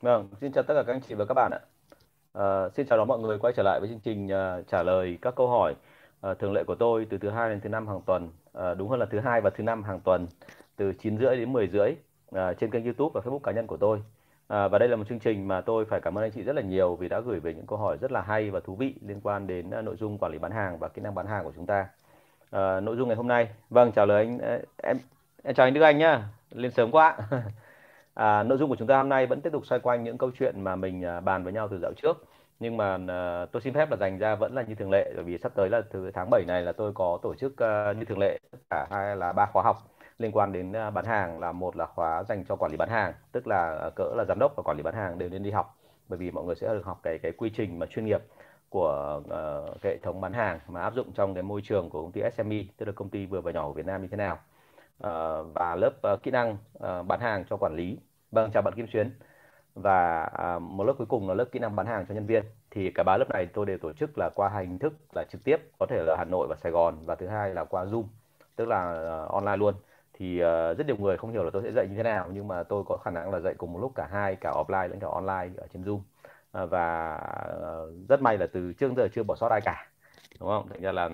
Vâng, xin chào tất cả các anh chị và các bạn ạ. À, xin chào đón mọi người quay trở lại với chương trình uh, trả lời các câu hỏi uh, thường lệ của tôi từ thứ hai đến thứ năm hàng tuần, uh, đúng hơn là thứ hai và thứ năm hàng tuần từ 9 rưỡi đến 10 rưỡi uh, trên kênh YouTube và Facebook cá nhân của tôi. À, và đây là một chương trình mà tôi phải cảm ơn anh chị rất là nhiều vì đã gửi về những câu hỏi rất là hay và thú vị liên quan đến uh, nội dung quản lý bán hàng và kỹ năng bán hàng của chúng ta. Uh, nội dung ngày hôm nay, vâng chào lời anh em, em chào anh Đức Anh nhá, lên sớm quá. À, nội dung của chúng ta hôm nay vẫn tiếp tục xoay quanh những câu chuyện mà mình à, bàn với nhau từ dạo trước. Nhưng mà à, tôi xin phép là dành ra vẫn là như thường lệ bởi vì sắp tới là từ tháng 7 này là tôi có tổ chức uh, như thường lệ cả hai là ba khóa học liên quan đến uh, bán hàng là một là khóa dành cho quản lý bán hàng tức là uh, cỡ là giám đốc và quản lý bán hàng đều nên đi học bởi vì mọi người sẽ được học cái cái quy trình mà chuyên nghiệp của uh, cái hệ thống bán hàng mà áp dụng trong cái môi trường của công ty SME tức là công ty vừa và nhỏ của Việt Nam như thế nào. Uh, và lớp uh, kỹ năng uh, bán hàng cho quản lý. Vâng, chào bạn Kim Xuyến. Và à, một lớp cuối cùng là lớp kỹ năng bán hàng cho nhân viên. Thì cả ba lớp này tôi đều tổ chức là qua hai hình thức là trực tiếp, có thể là Hà Nội và Sài Gòn và thứ hai là qua Zoom, tức là uh, online luôn. Thì uh, rất nhiều người không hiểu là tôi sẽ dạy như thế nào nhưng mà tôi có khả năng là dạy cùng một lúc cả hai, cả offline lẫn cả online ở trên Zoom. Uh, và uh, rất may là từ trước giờ chưa bỏ sót ai cả. Đúng không? Thành ra là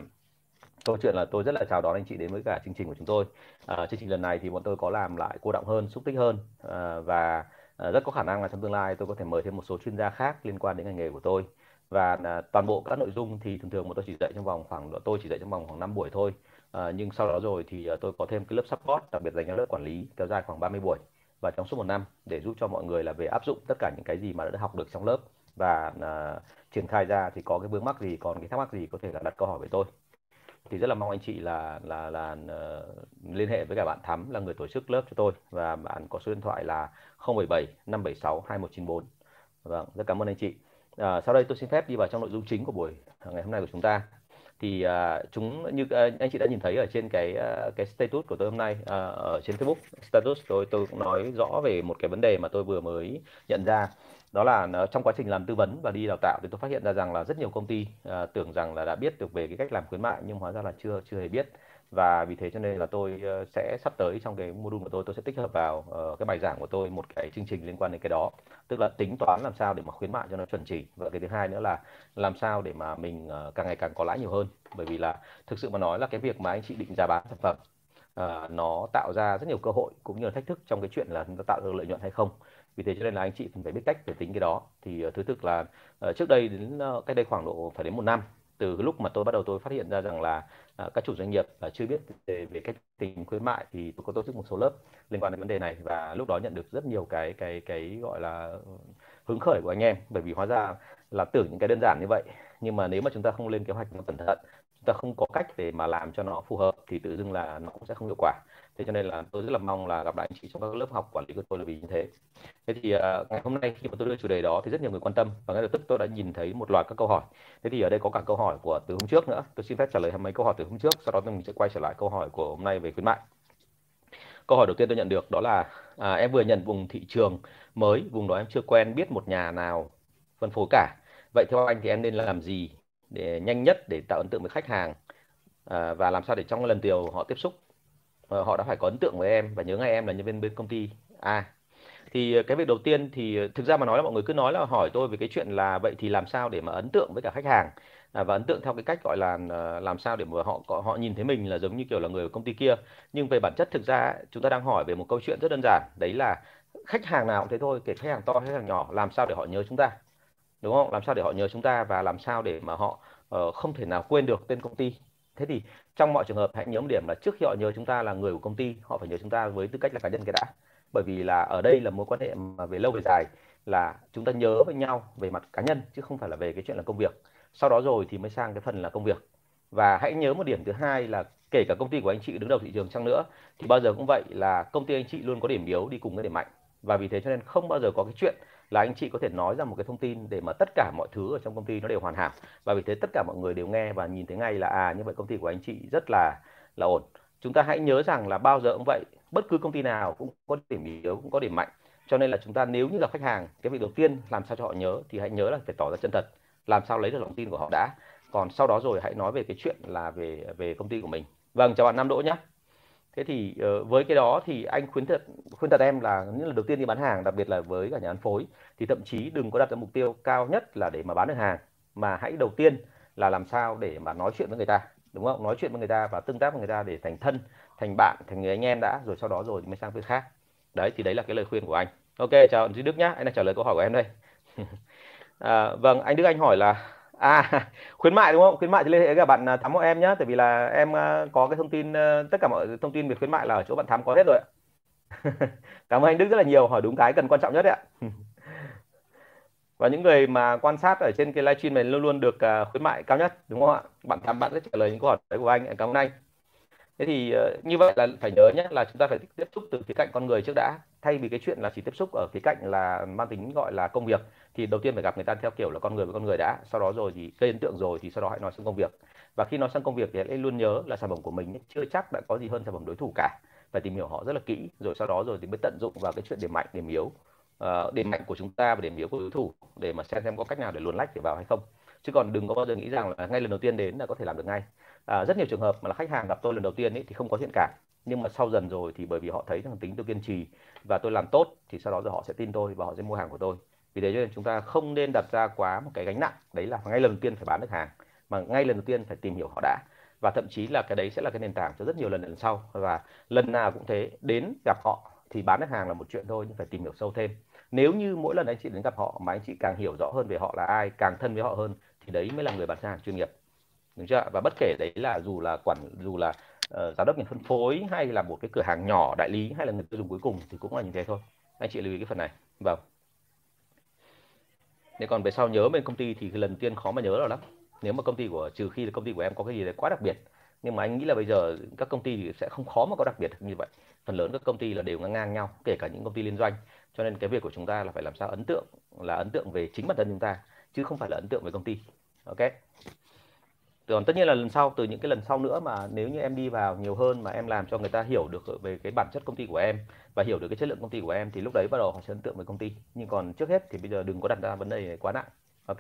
câu chuyện là tôi rất là chào đón anh chị đến với cả chương trình của chúng tôi. À, chương trình lần này thì bọn tôi có làm lại cô động hơn xúc tích hơn. À, và à, rất có khả năng là trong tương lai tôi có thể mời thêm một số chuyên gia khác liên quan đến ngành nghề của tôi. Và à, toàn bộ các nội dung thì thường thường bọn tôi chỉ dạy trong vòng khoảng tôi chỉ dạy trong vòng khoảng 5 buổi thôi. À, nhưng sau đó rồi thì à, tôi có thêm cái lớp support đặc biệt dành cho lớp quản lý kéo dài khoảng 30 buổi. Và trong suốt một năm để giúp cho mọi người là về áp dụng tất cả những cái gì mà đã học được trong lớp. Và à, triển khai ra thì có cái vướng mắc gì còn cái thắc mắc gì có thể là đặt câu hỏi với tôi thì rất là mong anh chị là là là uh, liên hệ với cả bạn Thắm là người tổ chức lớp cho tôi và bạn có số điện thoại là 077 576 2194. Vâng, rất cảm ơn anh chị. À, sau đây tôi xin phép đi vào trong nội dung chính của buổi ờ, ngày hôm nay của chúng ta. Thì uh, chúng như uh, anh chị đã nhìn thấy ở trên cái uh, cái status của tôi hôm nay uh, ở trên Facebook status tôi tôi cũng nói rõ về một cái vấn đề mà tôi vừa mới nhận ra đó là ờ, trong quá trình làm tư vấn và đi đào tạo thì tôi phát hiện ra rằng là rất nhiều công ty uh, tưởng rằng là đã biết được về cái cách làm khuyến mại nhưng hóa ra là chưa chưa hề biết. Và vì thế cho nên là tôi uh, sẽ sắp tới trong cái module của tôi tôi sẽ tích hợp vào uh, cái bài giảng của tôi một cái chương trình liên quan đến cái đó. Tức là tính toán làm sao để mà khuyến mại cho nó chuẩn chỉ. Và cái thứ hai nữa là làm sao để mà mình uh, càng ngày càng có lãi nhiều hơn. Bởi vì là thực sự mà nói là cái việc mà anh chị định giá bán sản phẩm uh, nó tạo ra rất nhiều cơ hội cũng như là thách thức trong cái chuyện là nó tạo được lợi nhuận hay không vì thế cho nên là anh chị cần phải biết cách để tính cái đó. Thì ờ, thứ thực là ờ, trước đây đến ờ, cách đây khoảng độ phải đến một năm từ lúc mà tôi bắt đầu tôi phát hiện ra rằng là các chủ doanh nghiệp là chưa biết về, về cách tính khuyến mại thì tôi có tổ chức một số lớp liên quan đến vấn đề này. Và lúc đó nhận được rất nhiều cái cái cái gọi là hứng khởi của anh em. Bởi vì hóa ra là tưởng những cái đơn giản như vậy nhưng mà nếu mà chúng ta không lên kế hoạch nó cẩn thận chúng ta không có cách để mà làm cho nó phù hợp thì tự dưng là nó cũng sẽ không hiệu quả thế cho nên là tôi rất là mong là gặp lại anh chị trong các lớp học quản lý của tôi là vì như thế. Thế thì uh, ngày hôm nay khi mà tôi đưa chủ đề đó thì rất nhiều người quan tâm và ngay lập tức tôi đã nhìn thấy một loạt các câu hỏi. Thế thì ở đây có cả câu hỏi của từ hôm trước nữa. Tôi xin phép trả lời mấy câu hỏi từ hôm trước sau đó mình sẽ quay trở lại câu hỏi của hôm nay về khuyến mại. Câu hỏi đầu tiên tôi nhận được đó là à, em vừa nhận vùng thị trường mới vùng đó em chưa quen biết một nhà nào phân phối cả. Vậy theo anh thì em nên làm gì để nhanh nhất để tạo ấn tượng với khách hàng à, và làm sao để trong lần đầu họ tiếp xúc Ờ, họ đã phải có ấn tượng với em và nhớ ngay em là nhân viên bên công ty. A thì ờ, cái việc đầu tiên thì ờ, thực ra mà nói là mọi người cứ nói là hỏi tôi về cái chuyện là vậy thì làm sao để mà ấn tượng với cả khách hàng? À, và ấn tượng theo cái cách gọi là làm sao để mà họ họ nhìn thấy mình là giống như kiểu là người của công ty kia. Nhưng về bản chất thực ra chúng ta đang hỏi về một câu chuyện rất đơn giản. Đấy là khách hàng nào cũng thế thôi kể khách hàng to khách hàng nhỏ làm sao để họ nhớ chúng ta? Đúng không? Làm sao để họ nhớ chúng ta và làm sao để mà họ uh, không thể nào quên được tên công ty? Thế thì trong mọi trường hợp, hãy nhớ một điểm là trước khi họ nhớ chúng ta là người của công ty, họ phải nhớ chúng ta với tư cách là cá nhân cái đã. Bởi vì là ở đây là mối quan hệ mà về lâu về dài là chúng ta nhớ với nhau về mặt cá nhân, chứ không phải là về cái chuyện là công việc. Sau đó rồi thì mới sang cái phần là công việc. Và hãy nhớ một điểm thứ hai là kể cả công ty của anh chị đứng đầu thị trường chăng nữa, thì bao giờ cũng vậy là công ty anh chị luôn có điểm yếu đi cùng với điểm mạnh. Và vì thế cho nên không bao giờ có cái chuyện là anh chị có thể nói ra một cái thông tin để mà tất cả mọi thứ ở trong công ty nó đều hoàn hảo. Và vì thế tất cả mọi người đều nghe và nhìn thấy ngay là à như vậy công ty của anh chị rất là là ổn. Chúng ta hãy nhớ rằng là bao giờ cũng vậy, bất cứ công ty nào cũng có điểm yếu, cũng có điểm mạnh. Cho nên là chúng ta nếu như là khách hàng, cái việc đầu tiên làm sao cho họ nhớ thì hãy nhớ là phải tỏ ra chân thật, làm sao lấy được lòng tin của họ đã. Còn sau đó rồi hãy nói về cái chuyện là về về công ty của mình. Vâng chào bạn Nam Đỗ nhé thế thì uh, với cái đó thì anh khuyến thật khuyên thật em là những lần đầu tiên đi bán hàng đặc biệt là với cả nhà phân phối thì thậm chí đừng có đặt ra mục tiêu cao nhất là để mà bán được hàng mà hãy đầu tiên là làm sao để mà nói chuyện với người ta đúng không? Nói chuyện với người ta và tương tác với người ta để thành thân thành bạn thành người anh em đã rồi sau đó rồi mới sang việc khác. Đấy thì đấy là cái lời khuyên của anh. Ok chào duy đức nhá anh đang trả lời câu hỏi của em đây. À, vâng anh đức anh hỏi là à khuyến mại đúng không? Khuyến mại thì liên hệ với các bạn à, thắm của em nhé tại vì là em à, có cái thông tin ờ, tất cả mọi thông tin về khuyến mại là ở chỗ bạn thắm có hết rồi ạ. Cảm ơn anh đức rất là nhiều, hỏi đúng cái cần quan trọng nhất đấy ạ. Và những người mà quan sát ở trên cái livestream này luôn luôn được à, khuyến mại cao nhất, đúng không ạ? Bạn thắm, bạn sẽ trả lời những câu hỏi đấy của anh. Cảm ơn anh thế thì uh, như vậy là phải nhớ nhé là chúng ta phải tiếp xúc từ khía cạnh con người trước đã. Thay vì cái chuyện là chỉ tiếp xúc ở khía cạnh là mang tính gọi là công việc thì đầu tiên phải gặp người ta theo kiểu là con người với con người đã. Sau đó rồi thì gây ấn tượng rồi thì sau đó hãy nói sang công việc. Và khi nói sang công việc thì hãy luôn nhớ là sản phẩm của mình chưa chắc đã có gì hơn sản phẩm đối thủ cả. Phải tìm hiểu họ rất là kỹ rồi sau đó rồi thì mới tận dụng vào cái chuyện điểm mạnh điểm yếu uh, điểm mạnh của chúng ta và điểm yếu của đối thủ để mà xem xem có cách nào để luồn lách để vào hay không chứ còn đừng có bao giờ nghĩ rằng là ngay lần đầu tiên đến là có thể làm được ngay. À, rất nhiều trường hợp mà là khách hàng gặp tôi lần đầu tiên ấy, thì không có thiện cảm. Nhưng mà sau dần rồi thì bởi vì họ thấy rằng tính tôi kiên trì và tôi làm tốt thì sau đó rồi họ sẽ tin tôi và họ sẽ mua hàng của tôi. Vì thế cho nên chúng ta không nên đặt ra quá một cái gánh nặng đấy là ngay lần đầu tiên phải bán được hàng mà ngay lần đầu tiên phải tìm hiểu họ đã. Và thậm chí là cái đấy sẽ là cái nền tảng cho rất nhiều lần lần sau. Và lần nào cũng thế đến gặp họ thì bán được hàng là một chuyện thôi nhưng phải tìm hiểu sâu thêm. Nếu như mỗi lần anh chị đến gặp họ mà anh chị càng hiểu rõ hơn về họ là ai càng thân với họ hơn thì đấy mới là người bán hàng chuyên nghiệp. Đúng chưa và bất kể đấy là dù là quản dù là uh, giám đốc nhà phân phối hay là một cái cửa hàng nhỏ đại lý hay là người tiêu dùng cuối cùng thì cũng là như thế thôi. Anh chị lưu ý cái phần này. Vâng. Nếu còn về sau nhớ bên công ty thì lần tiên khó mà nhớ rồi lắm. Nếu mà công ty của trừ khi là công ty của em có cái gì đấy quá đặc biệt. Nhưng mà anh nghĩ là bây giờ các công ty thì sẽ không khó mà có đặc biệt như vậy. Phần lớn các công ty là đều ngang ngang nhau kể cả những công ty liên doanh. Cho nên cái việc của chúng ta là phải làm sao ấn tượng là ấn tượng về chính bản thân chúng ta chứ không phải là ấn tượng về công ty ok. Còn tất nhiên là lần sau từ những cái lần sau nữa mà nếu như em đi vào nhiều hơn mà em làm cho người ta hiểu được về cái bản chất công ty của em và hiểu được cái chất lượng công ty của em thì lúc đấy bắt đầu họ sẽ ấn tượng với công ty. Nhưng còn trước hết thì bây giờ đừng có đặt ra vấn đề này quá nặng. Ok.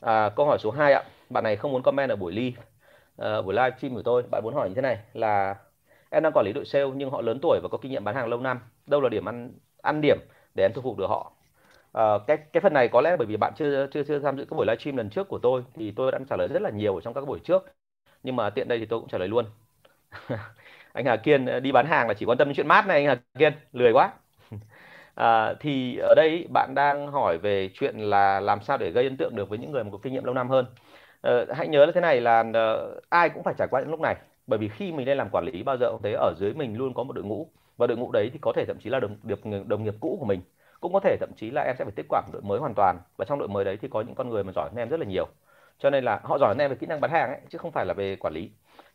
À, câu hỏi số 2 ạ. Bạn này không muốn comment ở buổi live à, ờ, buổi live stream của tôi. Bạn muốn hỏi như thế này là em đang quản lý đội sale nhưng họ lớn tuổi và có kinh nghiệm bán hàng lâu năm. Đâu là điểm ăn ăn điểm để em thu phục được họ? À, cái cái phần này có lẽ bởi vì bạn chưa chưa chưa tham dự các buổi livestream lần trước của tôi thì tôi đã trả lời rất là nhiều trong các buổi trước. Nhưng mà tiện đây thì tôi cũng trả lời luôn. Anh Hà Kiên ờ, đi bán hàng là chỉ quan tâm đến chuyện mát này anh Hà Kiên. Lười quá. À, thì ở đây bạn đang hỏi về chuyện là làm sao để gây ấn tượng được với những người mà có kinh nghiệm lâu năm hơn. À, hãy nhớ là thế này là ai cũng phải trải qua những lúc này. Bởi vì khi mình lên làm quản lý bao giờ cũng thấy ở dưới mình luôn có một đội ngũ. Và đội ngũ đấy thì có thể thậm chí là đồng đồng, đồng nghiệp cũ của mình cũng có thể thậm chí là em sẽ phải tiếp quản đội mới hoàn toàn. Và trong đội mới đấy thì có những con người mà giỏi hơn em rất là nhiều. Cho nên là họ giỏi hơn em về kỹ năng bán hàng ấy, chứ không phải là về quản lý.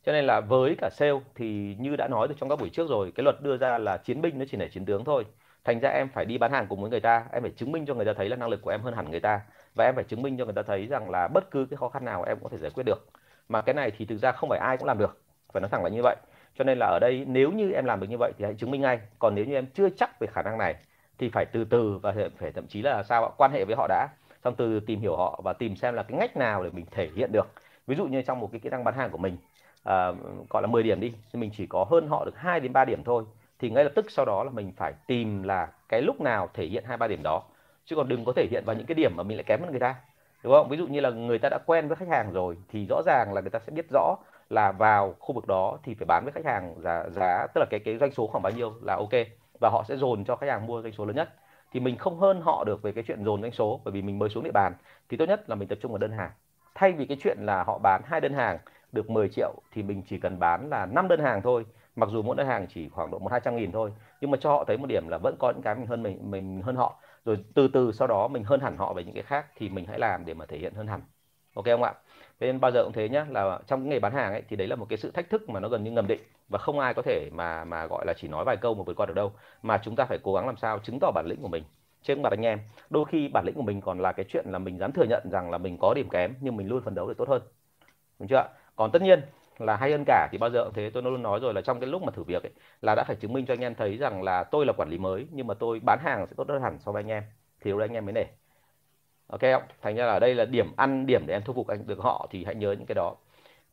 Cho nên là với cả sale thì như đã nói được trong các buổi trước rồi, cái luật đưa ra là chiến binh nó chỉ để chiến tướng thôi. Thành ra em phải đi bán hàng cùng với người ta, em phải chứng minh cho người ta thấy là năng lực của em hơn hẳn người ta. Và em phải chứng minh cho người ta thấy rằng là bất cứ cái khó khăn nào em cũng có thể giải quyết được. Mà cái này thì thực ra không phải ai cũng làm được, phải nói thẳng là như vậy. Cho nên là ở đây nếu như em làm được như vậy thì hãy chứng minh ngay. Còn nếu như em chưa chắc về khả năng này thì phải từ từ và phải thậm chí là sao quan hệ với họ đã xong từ tìm hiểu họ và tìm xem là cái ngách nào để mình thể hiện được. Ví dụ như trong một cái kỹ năng bán hàng của mình à, gọi là 10 điểm đi thì mình chỉ có hơn họ được 2 đến 3 điểm thôi thì ngay lập tức sau đó là mình phải tìm là cái lúc nào thể hiện hai ba điểm đó. Chứ còn đừng có thể hiện vào những cái điểm mà mình lại kém hơn người ta đúng không? Ví dụ như là người ta đã quen với khách hàng rồi thì rõ ràng là người ta sẽ biết rõ là vào khu vực đó thì phải bán với khách hàng giá giá tức là cái cái doanh số khoảng bao nhiêu là ok và họ sẽ dồn cho khách hàng mua doanh số lớn nhất. Thì mình không hơn họ được về cái chuyện dồn doanh số, bởi vì mình mới xuống địa bàn. Thì tốt nhất là mình tập trung vào đơn hàng. Thay vì cái chuyện là họ bán hai đơn hàng được 10 triệu thì mình chỉ cần bán là 5 đơn hàng thôi. Mặc dù mỗi đơn hàng chỉ khoảng độ một hai trăm nghìn thôi, nhưng mà cho họ thấy một điểm là vẫn có những cái mình hơn mình mình hơn họ. Rồi từ từ sau đó mình hơn hẳn họ về những cái khác thì mình hãy làm để mà thể hiện hơn hẳn. Ok không ạ? Nên bao giờ cũng thế nhá, là trong cái nghề bán hàng ấy, thì đấy là một cái sự thách thức mà nó gần như ngầm định và không ai có thể mà mà gọi là chỉ nói vài câu mà vượt qua được đâu. Mà chúng ta phải cố gắng làm sao chứng tỏ bản lĩnh của mình. Trên mặt anh em. Đôi khi bản lĩnh của mình còn là cái chuyện là mình dám thừa nhận rằng là mình có điểm kém nhưng mình luôn phấn đấu để tốt hơn. Đúng chưa còn tất nhiên là hay hơn cả thì bao giờ cũng thế. Tôi luôn nói rồi là trong cái lúc mà thử việc ấy, là đã phải chứng minh cho anh em thấy rằng là tôi là quản lý mới nhưng mà tôi bán hàng sẽ tốt hơn hẳn so với anh em. Thì lúc đấy anh em mới nể. Ok không? Thành ra là đây là điểm ăn điểm để em thu phục anh được họ thì hãy nhớ những cái đó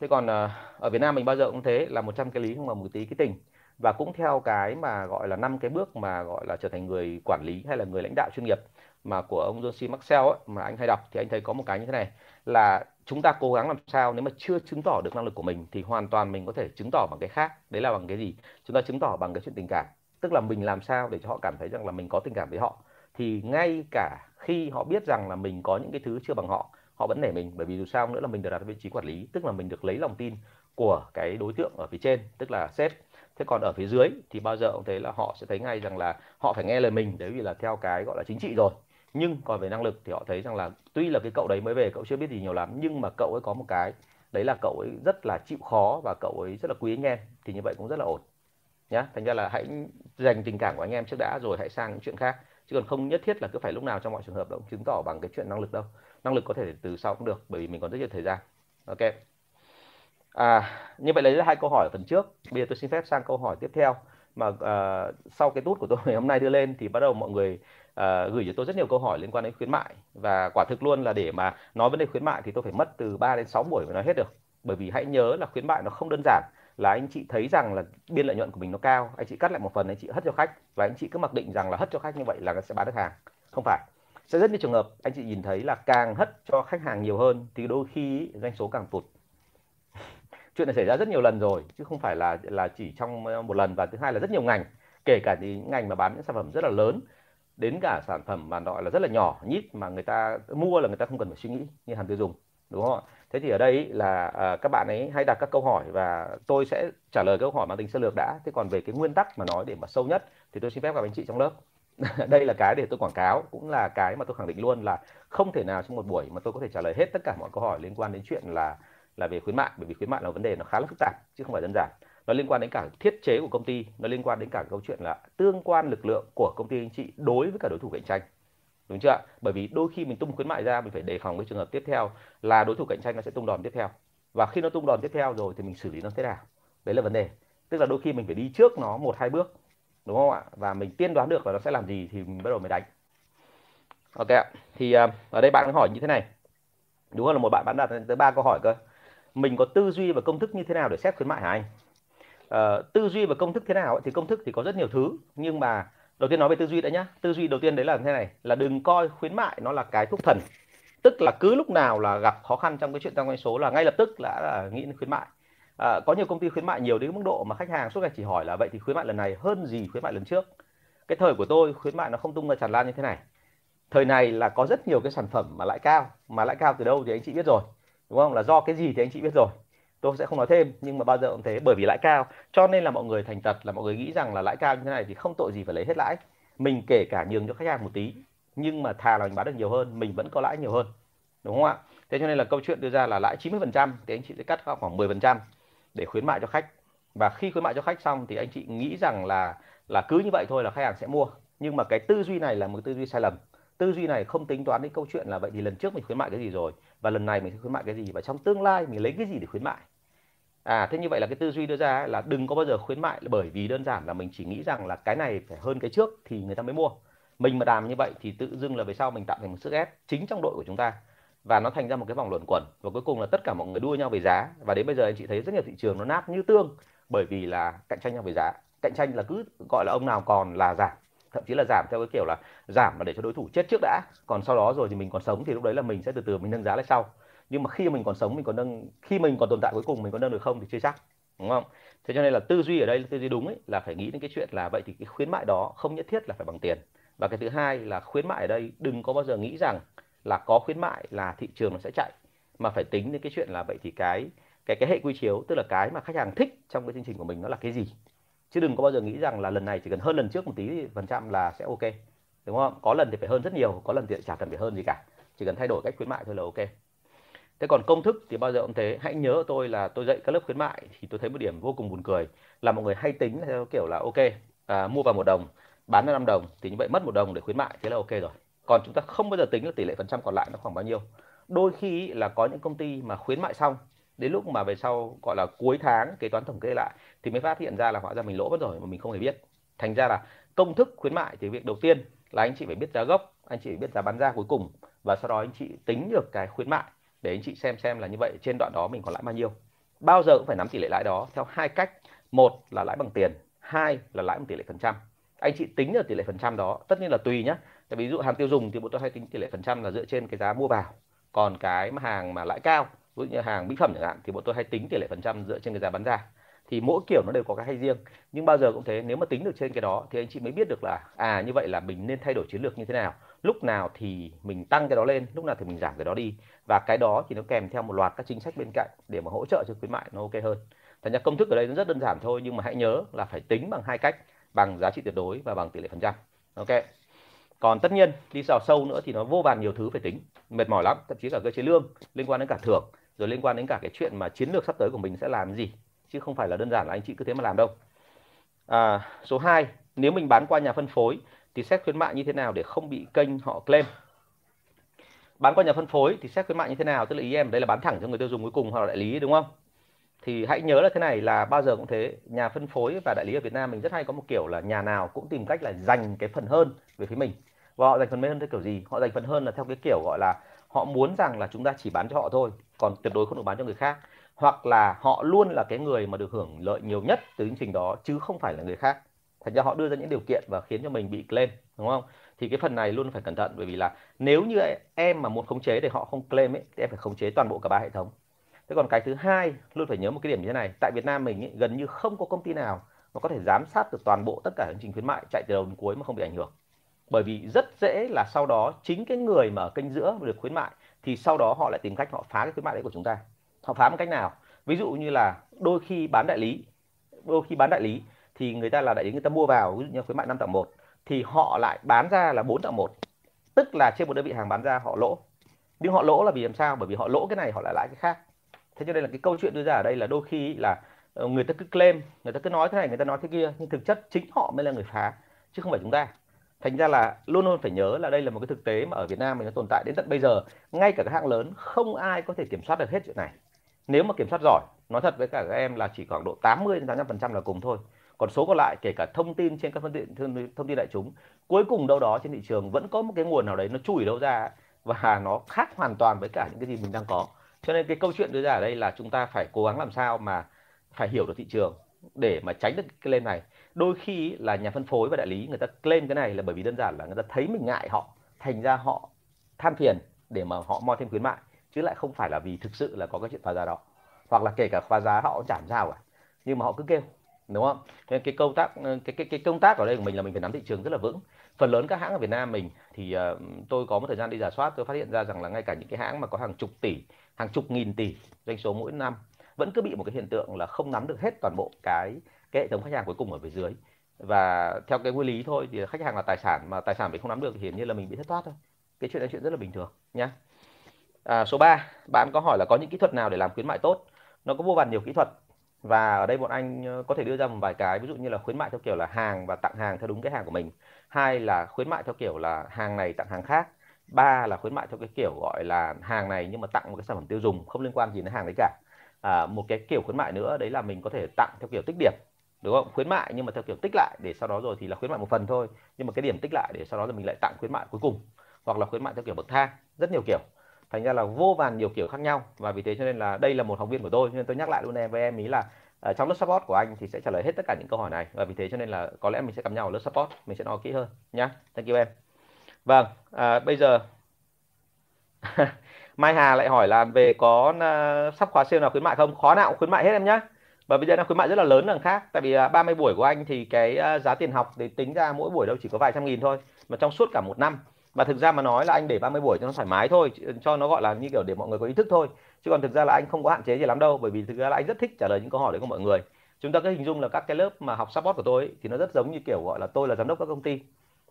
thế còn ờ, ở Việt Nam mình bao giờ cũng thế là 100 cái lý không bằng một tí cái tình và cũng theo cái mà gọi là năm cái bước mà gọi là trở thành người quản lý hay là người lãnh đạo chuyên nghiệp mà của ông John C. Maxwell ấy, mà anh hay đọc thì anh thấy có một cái như thế này là chúng ta cố gắng làm sao nếu mà chưa chứng tỏ được năng lực của mình thì hoàn toàn mình có thể chứng tỏ bằng cái khác. Đấy là bằng cái gì? Chúng ta chứng tỏ bằng cái chuyện tình cảm. Tức là mình làm sao để cho họ cảm thấy rằng là mình có tình cảm với họ. Thì ngay cả khi họ biết rằng là mình có những cái thứ chưa bằng họ họ vẫn nể mình, bởi vì dù sao nữa là mình được đặt vị trí quản lý, tức là mình được lấy lòng tin của cái đối tượng ở phía trên, tức là sếp. Thế còn ở phía dưới thì bao giờ cũng thấy là họ sẽ thấy ngay rằng là họ phải nghe lời mình đấy vì là theo cái gọi là chính trị rồi. Nhưng còn về năng lực thì họ thấy rằng là tuy là cái cậu đấy mới về, cậu chưa biết gì nhiều lắm, nhưng mà cậu ấy có một cái, đấy là cậu ấy rất là chịu khó và cậu ấy rất là quý anh em, thì như vậy cũng rất là ổn, nhá. Thành ra là hãy dành tình cảm của anh em trước đã, rồi hãy sang những chuyện khác. Chứ còn không nhất thiết là cứ phải lúc nào trong mọi trường hợp cũng chứng tỏ bằng cái chuyện năng lực đâu năng lực có thể từ sau cũng được bởi vì mình còn rất nhiều thời gian. Ok. À như vậy là hai câu hỏi ở phần trước. Bây giờ tôi xin phép sang câu hỏi tiếp theo. Mà uh, sau cái tút của tôi ngày hôm nay đưa lên thì bắt đầu mọi người uh, gửi cho tôi rất nhiều câu hỏi liên quan đến khuyến mại. Và quả thực luôn là để mà nói vấn đề khuyến mại thì tôi phải mất từ 3 đến 6 buổi mới nói hết được. Bởi vì hãy nhớ là khuyến mại nó không đơn giản là anh chị thấy rằng là biên lợi nhuận của mình nó cao anh chị cắt lại một phần anh chị hất cho khách và anh chị cứ mặc định rằng là hất cho khách như vậy là nó sẽ bán được hàng. Không phải sẽ rất nhiều trường hợp anh chị nhìn thấy là càng hất cho khách hàng nhiều hơn thì đôi khi doanh số càng tụt. Chuyện này xảy ra rất nhiều lần rồi chứ không phải là là chỉ trong ờ, một lần và thứ hai là rất nhiều ngành kể cả những ngành mà bán những sản phẩm rất là lớn đến cả sản phẩm mà gọi là rất là nhỏ nhít mà người ta mua là người ta không cần phải suy nghĩ như hàng tiêu dùng đúng không ạ? Thế thì ở đây là uh, các bạn ấy hay đặt các câu hỏi và tôi sẽ trả lời câu hỏi mang tính sơ lược đã. Thế còn về cái nguyên tắc mà nói để mà sâu nhất thì tôi xin phép gặp anh chị trong lớp. đây là cái để tôi quảng cáo, cũng là cái mà tôi khẳng định luôn là không thể nào trong một buổi mà tôi có thể trả lời hết tất cả mọi câu hỏi liên quan đến chuyện là là về khuyến mại, bởi vì khuyến mại là vấn đề nó khá là phức tạp, chứ không phải đơn giản. Nó liên quan đến cả thiết chế của công ty, nó liên quan đến cả câu chuyện là tương quan lực lượng của công ty anh chị đối với cả đối thủ cạnh tranh. Đúng chưa bởi vì đôi khi mình tung khuyến mại ra, mình phải đề phòng cái trường hợp tiếp theo là đối thủ cạnh tranh nó sẽ tung đòn tiếp theo. Và khi nó tung đòn tiếp theo rồi thì mình xử lý nó thế nào? Đấy là vấn đề. Tức là đôi khi mình phải đi trước nó một hai bước đúng không ạ? Và mình tiên đoán được là nó sẽ làm gì thì mình bắt đầu mới đánh. Ok ạ. Thì à, ở đây bạn hỏi như thế này. Đúng là một bạn bạn đặt tới ba câu hỏi cơ. Mình có tư duy và công thức như thế nào để xét khuyến mại hả anh? À, tư duy và công thức thế nào thì công thức thì có rất nhiều thứ. Nhưng mà đầu tiên nói về tư duy đã nhá. Tư duy đầu tiên đấy là thế này là đừng coi khuyến mại nó là cái thuốc thần. Tức là cứ lúc nào là gặp khó khăn trong cái chuyện tăng doanh số là ngay lập tức đã là nghĩ đến khuyến mại à, có nhiều công ty khuyến mại nhiều đến mức độ mà khách hàng suốt ngày chỉ hỏi là vậy thì khuyến mại lần này hơn gì khuyến mại lần trước? Cái thời của tôi khuyến mại nó không tung ra tràn lan như thế này. Thời này là có rất nhiều cái sản phẩm mà lãi cao mà lãi cao từ đâu thì anh chị biết rồi đúng không? Là do cái gì thì anh chị biết rồi. Tôi sẽ không nói thêm nhưng mà bao giờ cũng thế bởi vì lãi cao. Cho nên là mọi người thành tật là mọi người nghĩ rằng là lãi cao như thế này thì không tội gì phải lấy hết lãi. Mình kể cả nhường cho khách hàng một tí nhưng mà thà là mình bán được nhiều hơn mình vẫn có lãi nhiều hơn. Đúng không ạ? Thế cho nên là câu chuyện đưa ra là lãi 90% thì anh chị sẽ cắt khoảng 10% để khuyến mại cho khách. Và khi khuyến mại cho khách xong thì anh chị nghĩ rằng là là cứ như vậy thôi là khách hàng sẽ mua. Nhưng mà cái tư duy này là một tư duy sai lầm. Tư duy này không tính toán đến câu chuyện là vậy thì lần trước mình khuyến mại cái gì rồi, và lần này mình sẽ khuyến mại cái gì, và trong tương lai mình lấy cái gì để khuyến mại? À thế như vậy là cái tư duy đưa ra là đừng có bao giờ khuyến mại bởi vì đơn giản là mình chỉ nghĩ rằng là cái này phải hơn cái trước thì người ta mới mua. Mình mà làm như vậy thì tự dưng là về sau mình tạo thành một sức ép chính trong đội của chúng ta và nó thành ra một cái vòng luẩn quẩn. Và cuối cùng là tất cả mọi người đua nhau về giá. Và đến bây giờ anh chị thấy rất nhiều thị trường nó nát như tương. Bởi vì là cạnh tranh nhau về giá. Cạnh tranh là cứ gọi là ông nào còn là giảm. Thậm chí là giảm theo cái kiểu là giảm mà để cho đối thủ chết trước đã. Còn sau đó rồi thì mình còn sống thì lúc đấy là mình sẽ từ từ mình nâng giá lại sau. Nhưng mà khi mình còn sống, mình còn nâng, khi mình còn tồn tại cuối cùng, mình có nâng được không thì chưa chắc. Đúng không? Thế cho nên là tư duy ở đây, tư duy đúng ấy, là phải nghĩ đến cái chuyện là vậy thì cái khuyến mại đó không nhất thiết là phải bằng tiền. Và cái thứ hai là khuyến mại ở đây đừng có bao giờ nghĩ rằng là có khuyến mại là thị trường nó sẽ chạy. Mà phải tính đến cái chuyện là vậy thì cái cái cái hệ quy chiếu tức là cái mà khách hàng thích trong cái chương trình của mình nó là cái gì? Chứ đừng có bao giờ nghĩ rằng là lần này chỉ cần hơn lần trước một tí phần trăm là sẽ ok đúng không? Có lần thì phải hơn rất nhiều có lần thì chả cần phải hơn gì cả. Chỉ cần thay đổi cách khuyến mại thôi là ok. Thế còn công thức thì bao giờ cũng thế. Hãy nhớ tôi là tôi dạy các lớp khuyến mại thì tôi thấy một điểm vô cùng buồn cười là mọi người hay tính theo kiểu là ok à, mua vào một đồng bán ra năm đồng thì như vậy mất một đồng để khuyến mại thế là ok rồi còn chúng ta không bao giờ tính là tỷ lệ phần trăm còn lại nó khoảng bao nhiêu. Đôi khi là có những công ty mà khuyến mại xong, đến lúc mà về sau gọi là cuối tháng kế toán tổng kê lại thì mới phát hiện ra là hóa ra mình lỗ mất rồi mà mình không hề biết. Thành ra là công thức khuyến mại thì việc đầu tiên là anh chị phải biết giá gốc, anh chị phải biết giá bán ra cuối cùng và sau đó anh chị tính được cái khuyến mại để anh chị xem xem là như vậy trên đoạn đó mình còn lãi bao nhiêu. Bao giờ cũng phải nắm tỷ lệ lãi đó theo hai cách. Một là lãi bằng tiền, hai là lãi bằng tỷ lệ phần trăm. Anh chị tính được tỷ lệ phần trăm đó, tất nhiên là tùy tại ví dụ hàng tiêu dùng thì bọn tôi hay tính tỷ lệ phần trăm là dựa trên cái giá mua vào. Còn cái mà hàng mà lãi cao, ví dụ như hàng mỹ phẩm chẳng hạn, thì bọn tôi hay tính tỷ lệ phần trăm dựa trên cái giá bán ra. Thì mỗi kiểu nó đều có cái hay riêng. Nhưng bao giờ cũng thế, nếu mà tính được trên cái đó thì anh chị mới biết được là à như vậy là mình nên thay đổi chiến lược như thế nào. Lúc nào thì mình tăng cái đó lên, lúc nào thì mình giảm cái đó đi. Và cái đó thì nó kèm theo một loạt các chính sách bên cạnh để mà hỗ trợ cho khuyến mại nó ok hơn. Thành ra công thức ở đây nó rất đơn giản thôi, nhưng mà hãy nhớ là phải tính bằng hai cách, bằng giá trị tuyệt đối và bằng tỷ lệ phần trăm. Ok? Còn tất nhiên đi vào sâu nữa thì nó vô vàn nhiều thứ phải tính. Mệt mỏi lắm thậm chí cả cơ chế lương liên quan đến cả thưởng rồi liên quan đến cả cái chuyện mà chiến lược sắp tới của mình sẽ làm gì. Chứ không phải là đơn giản là anh chị cứ thế mà làm đâu. À, số 2 nếu mình bán qua nhà phân phối thì xét khuyến mại như thế nào để không bị kênh họ claim? Bán qua nhà phân phối thì xét khuyến mại như thế nào? Tức là ý em đây là bán thẳng cho người tiêu dùng cuối cùng hoặc là đại lý đúng không? Thì hãy nhớ là thế này là bao giờ cũng thế. Nhà phân phối và đại lý ở Việt Nam mình rất hay có một kiểu là nhà nào cũng tìm cách là dành cái phần hơn về phía mình. Và họ dành phần hơn theo kiểu gì? Họ dành phần hơn là theo cái kiểu gọi là họ muốn rằng là chúng ta chỉ bán cho họ thôi, còn tuyệt đối không được bán cho người khác. Hoặc là họ luôn là cái người mà được hưởng lợi nhiều nhất từ chương trình đó, chứ không phải là người khác. Thành ra họ đưa ra những điều kiện và khiến cho mình bị claim, đúng không? Thì cái phần này luôn phải cẩn thận, bởi vì là nếu như em mà muốn khống chế để họ không claim ấy, thì em phải khống chế toàn bộ cả ba hệ thống thế còn cái thứ hai luôn phải nhớ một cái điểm như thế này tại Việt Nam mình ý, gần như không có công ty nào mà có thể giám sát được toàn bộ tất cả chương trình khuyến mại chạy từ đầu đến cuối mà không bị ảnh hưởng. Bởi vì rất dễ là sau đó chính cái người mà ở kênh giữa được khuyến mại thì sau đó họ lại tìm cách họ phá cái khuyến mại đấy của chúng ta. Họ phá một cách nào? Ví dụ như là đôi khi bán đại lý đôi khi bán đại lý thì người ta là đại lý người ta mua vào ví dụ như khuyến mại 5 tặng một thì họ lại bán ra là 4 tặng một. Tức là trên một đơn vị hàng bán ra họ lỗ. Nhưng họ lỗ là vì làm sao? Bởi vì họ lỗ cái này họ lại lãi cái khác thế cho nên là cái câu chuyện đưa ra ở đây là đôi khi là ờ, người ta cứ claim, người ta cứ nói thế này, người ta nói thế kia, nhưng thực chất chính họ mới là người phá, chứ không phải chúng ta. Thành ra là luôn luôn phải nhớ là đây là một cái thực tế mà ở Việt Nam mình nó tồn tại đến tận bây giờ. Ngay cả các hãng lớn, không ai có thể kiểm soát được hết chuyện này. Nếu mà kiểm soát giỏi, nói thật với cả các em là chỉ khoảng độ 80 đến 85 phần trăm là cùng thôi. Còn số còn lại, kể cả thông tin trên các phương tiện, thông tin đại chúng, cuối cùng đâu đó trên thị trường vẫn có một cái nguồn nào đấy nó chui đâu ra, và nó khác hoàn toàn với cả những cái gì mình đang có cho nên cái câu chuyện đưa ra ở đây là chúng ta phải cố gắng làm sao mà phải hiểu được thị trường để mà tránh được cái lên này. Đôi khi là nhà phân phối và đại lý người ta claim cái này là bởi vì đơn giản là người ta thấy mình ngại họ thành ra họ than phiền để mà họ moi thêm khuyến mại chứ lại không phải là vì thực sự là có cái chuyện phá giá đó. Hoặc là kể cả phá giá họ cũng chẳng sao cả nhưng mà họ cứ kêu đúng không? Nên cái công tác cái cái cái công tác ở đây của mình là mình phải nắm thị trường rất là vững. Phần lớn các hãng ở Việt Nam mình thì uh, tôi có một thời gian đi giả soát tôi phát hiện ra rằng là ngay cả những cái hãng mà có hàng chục tỷ hàng chục nghìn tỷ doanh số mỗi năm vẫn cứ bị một cái hiện tượng là không nắm được hết toàn bộ cái cái hệ thống khách hàng cuối cùng ở phía dưới. Và theo cái nguyên lý thôi thì khách hàng là tài sản mà tài sản mình không nắm được thì hiển nhiên là mình bị thất thoát thôi. Cái chuyện là chuyện rất là bình thường nhé à, số 3 bạn có hỏi là có những kỹ thuật nào để làm khuyến mại tốt? Nó có vô vàn nhiều kỹ thuật. Và ở đây bọn anh ờ, có thể đưa ra một vài cái ví dụ như là khuyến mại theo kiểu là hàng và tặng hàng theo đúng cái hàng của mình. Hai là khuyến mại theo kiểu là hàng này tặng hàng khác ba là khuyến mại theo cái kiểu gọi là hàng này nhưng mà tặng một cái sản phẩm tiêu dùng không liên quan gì đến hàng đấy cả. À, một cái kiểu khuyến mại nữa đấy là mình có thể tặng theo kiểu tích điểm đúng không? Khuyến mại nhưng mà theo kiểu tích lại để sau đó rồi thì là khuyến mại một phần thôi. Nhưng mà cái điểm tích lại để sau đó là mình lại tặng khuyến mại cuối cùng hoặc là khuyến mại theo kiểu bậc thang rất nhiều kiểu. Thành ra là vô vàn nhiều kiểu khác nhau và vì thế cho nên là đây là một học viên của tôi nên tôi nhắc lại luôn em với em ý là uh, trong lớp support của anh thì sẽ trả lời hết tất cả những câu hỏi này và vì thế cho nên là có lẽ mình sẽ gặp nhau ở lớp support mình sẽ nói kỹ hơn nhá. Thank you em vâng à, bây giờ. Mai Hà lại hỏi là về có uh, sắp khóa sale nào khuyến mại không? Khóa nào cũng khuyến mại hết em nhé và bây giờ đang khuyến mại rất là lớn đằng khác. Tại vì à, uh, 30 buổi của anh thì cái uh, giá tiền học để tính ra mỗi buổi đâu chỉ có vài trăm nghìn thôi mà trong suốt cả một năm. Và thực ra mà nói là anh để 30 buổi cho nó thoải mái thôi cho nó gọi là như kiểu để mọi người có ý thức thôi. Chứ còn thực ra là anh không có hạn chế gì lắm đâu bởi vì thực ra là anh rất thích trả lời những câu hỏi đấy của mọi người. Chúng ta cứ hình dung là các cái lớp mà học support của tôi ấy, thì nó rất giống như kiểu gọi là tôi là giám đốc các công ty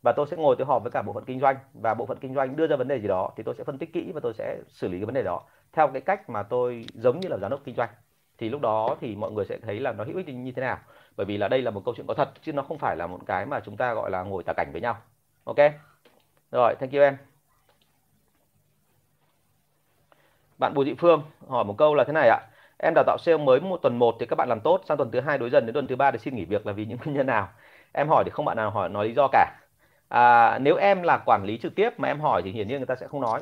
và tôi sẽ ngồi tôi họp với cả bộ phận kinh doanh. Và bộ phận kinh doanh đưa ra vấn đề gì đó thì tôi sẽ phân tích kỹ và tôi sẽ xử lý cái vấn đề đó theo cái cách mà tôi giống như là giám đốc kinh doanh. Thì lúc đó thì mọi người sẽ thấy là nó hữu ích như thế nào. Bởi vì là đây là một câu chuyện có thật, chứ nó không phải là một cái mà chúng ta gọi là ngồi tả cảnh với nhau. Ok? Rồi, thank you em. Bạn Bùi Thị Phương hỏi một câu là thế này ạ. Em đào tạo sale mới một tuần 1 thì các bạn làm tốt, sang tuần thứ hai đối dần đến tuần thứ ba để xin nghỉ việc là vì những nguyên nhân nào? Em hỏi thì không bạn nào hỏi, nói lý do cả à, nếu em là quản lý trực tiếp mà em hỏi thì hiển nhiên người ta sẽ không nói.